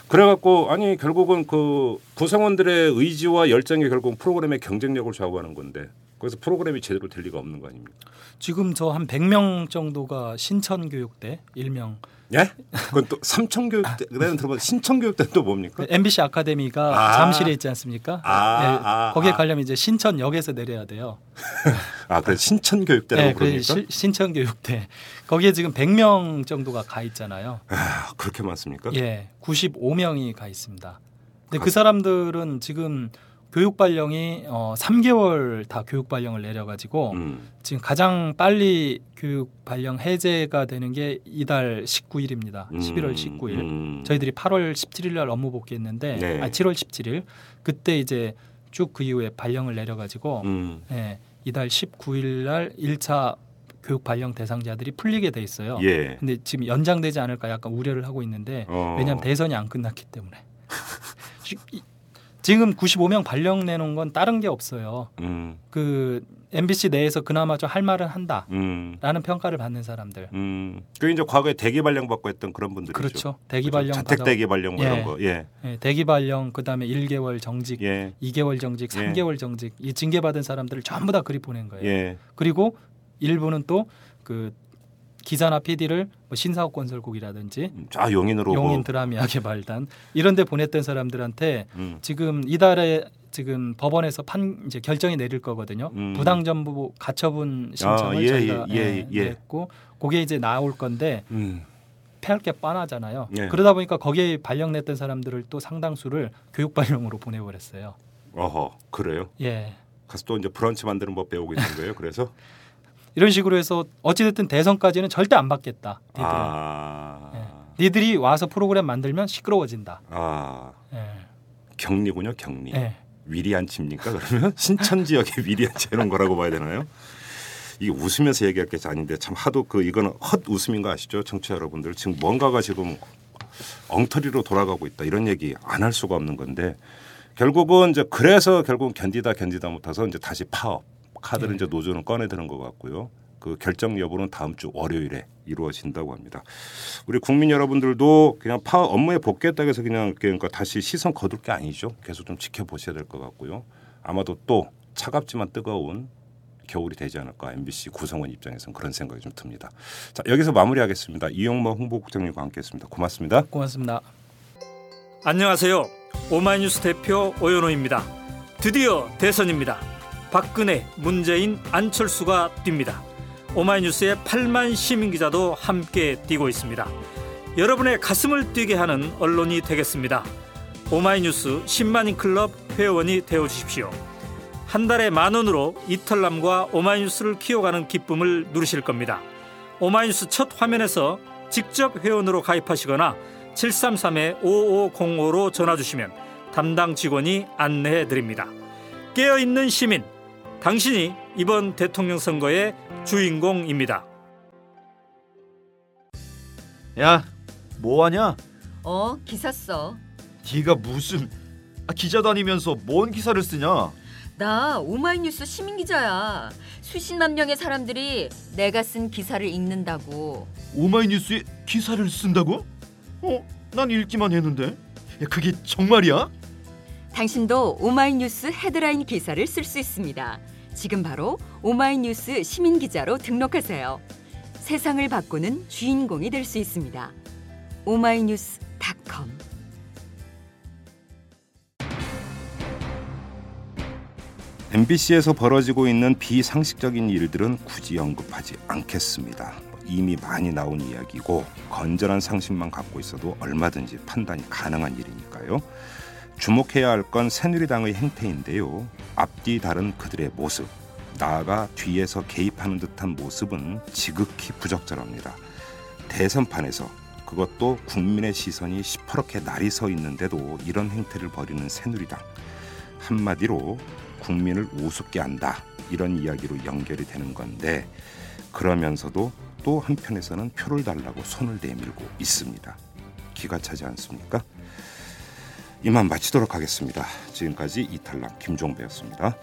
그래갖고 아니 결국은 그 구성원들의 의지와 열정이 결국 프로그램의 경쟁력을 좌우하는 건데 그래서 프로그램이 제대로 될 리가 없는 거 아닙니까? 지금 저 한 100명 정도가 신천 교육대 일명 예? 그건 또 삼청교육대는 들어봐 신청교육대는 또 뭡니까? MBC 아카데미가 아. 잠실에 있지 않습니까? 아, 예, 아, 거기에 아. 가려면 이제 신천역에서 내려야 돼요. 아 그래 신천교육대라고 네, 그 부릅니까? 시- 신천교육대 거기에 지금 100명 정도가 가 있잖아요. 아 그렇게 많습니까? 예, 95명이 가 있습니다. 근데 그 사람들은 지금 교육 발령이 어 3개월 다 교육 발령을 내려가지고 음. 지금 가장 빨리 교육 발령 해제가 되는 게 이달 19일입니다. 11월 19일. 음. 저희들이 8월 17일 날 업무 복귀했는데 네. 아 7월 17일 그때 이제 쭉 그 이후에 발령을 내려가지고 음. 예, 이달 19일 날 1차 교육 발령 대상자들이 풀리게 돼 있어요. 예. 근데 지금 연장되지 않을까 약간 우려를 하고 있는데 어. 왜냐하면 대선이 안 끝났기 때문에 이- 지금 95명 발령 내놓은 건 다른 게 없어요. 음. 그 MBC 내에서 그나마 좀 할 말은 한다라는 음. 평가를 받는 사람들. 음. 그 이제 과거에 대기 발령 받고 했던 그런 분들이죠. 그렇죠. 대기 발령 자택 받아- 대기 발령 뭐 예. 이런 거. 예. 예, 대기 발령 그다음에 1개월 정직, 예. 2개월 정직, 예. 3개월 정직 이 징계 받은 사람들을 전부 다 그리 보낸 거예요. 예. 그리고 일부는 또 그 기사나 PD를 뭐 신사옥건설국이라든지 아 용인으로 용인 뭐- 드라미아 개발단 이런 데 보냈던 사람들한테 음. 지금 이달에 지금 법원에서 판 이제 결정이 내릴 거거든요. 음. 부당정부 가처분 신청을 아, 예, 저희가 예, 예, 예. 냈고 그게 이제 나올 건데 음. 패할 게 뻔하잖아요. 예. 그러다 보니까 거기에 발령 냈던 사람들을 또 상당수를 교육 발령으로 보내버렸어요. 어허. 그래요? 예. 가서 또 이제 브런치 만드는 법 배우고 있는 거예요. 그래서 이런 식으로 해서 어찌됐든 대선까지는 절대 안 받겠다. 니들은. 아. 예. 니들이 와서 프로그램 만들면 시끄러워진다. 아. 예. 격리군요, 격리. 예. 위리안치입니까? 그러면 신천 지역의 위리안치 이런 거라고 봐야 되나요? 이게 웃으면서 얘기할 게 아닌데 참 하도 그 이거는 헛 웃음인 거 아시죠? 청취자 여러분들 지금 뭔가가 지금 엉터리로 돌아가고 있다 이런 얘기 안 할 수가 없는 건데 결국은 이제 그래서 결국은 견디다 견디다 못해서 이제 다시 파업 카드를 네. 이제 노조는 꺼내드는 것 같고요. 그 결정 여부는 다음 주 월요일에 이루어진다고 합니다. 우리 국민 여러분들도 그냥 파 업무에 복귀했다고 해서 그냥 그러니까 다시 시선 거둘 게 아니죠. 계속 좀 지켜보셔야 될 것 같고요. 아마도 또 차갑지만 뜨거운 겨울이 되지 않을까 MBC 구성원 입장에서는 그런 생각이 좀 듭니다. 자 여기서 마무리하겠습니다. 이영모 홍보국장님과 함께했습니다. 고맙습니다. 고맙습니다. 안녕하세요. 오마이뉴스 대표 오연호입니다. 드디어 대선입니다. 박근혜, 문재인, 안철수가 뜁니다. 오마이뉴스의 8만 시민 기자도 함께 뛰고 있습니다. 여러분의 가슴을 뛰게 하는 언론이 되겠습니다. 오마이뉴스 10만인 클럽 회원이 되어 주십시오. 한 달에 만 원으로 이털남과 오마이뉴스를 키워가는 기쁨을 누리실 겁니다. 오마이뉴스 첫 화면에서 직접 회원으로 가입하시거나 733-5505로 전화 주시면 담당 직원이 안내해 드립니다. 깨어있는 시민, 당신이 이번 대통령 선거의 주인공입니다. 야, 뭐 하냐? 어, 기사 써. 네가 무슨 아, 기자 다니면서 뭔 기사를 쓰냐? 나 오마이뉴스 시민 기자야. 수십만 명의 사람들이 내가 쓴 기사를 읽는다고. 오마이뉴스에 기사를 쓴다고? 어, 난 읽기만 했는데. 야, 그게 정말이야? 당신도 오마이뉴스 헤드라인 기사를 쓸 수 있습니다. 지금 바로 오마이뉴스 시민 기자로 등록하세요. 세상을 바꾸는 주인공이 될 수 있습니다. 오마이뉴스닷컴 MBC에서 벌어지고 있는 비상식적인 일들은 굳이 언급하지 않겠습니다. 이미 많이 나온 이야기고 건전한 상식만 갖고 있어도 얼마든지 판단이 가능한 일이니까요. 주목해야 할 건 새누리당의 행태인데요. 앞뒤 다른 그들의 모습, 나아가 뒤에서 개입하는 듯한 모습은 지극히 부적절합니다. 대선판에서 그것도 국민의 시선이 시퍼렇게 날이 서 있는데도 이런 행태를 벌이는 새누리당 한마디로 국민을 우습게 한다 이런 이야기로 연결이 되는 건데 그러면서도 또 한편에서는 표를 달라고 손을 내밀고 있습니다. 기가 차지 않습니까? 이만 마치도록 하겠습니다. 지금까지 이탈남 김종배였습니다.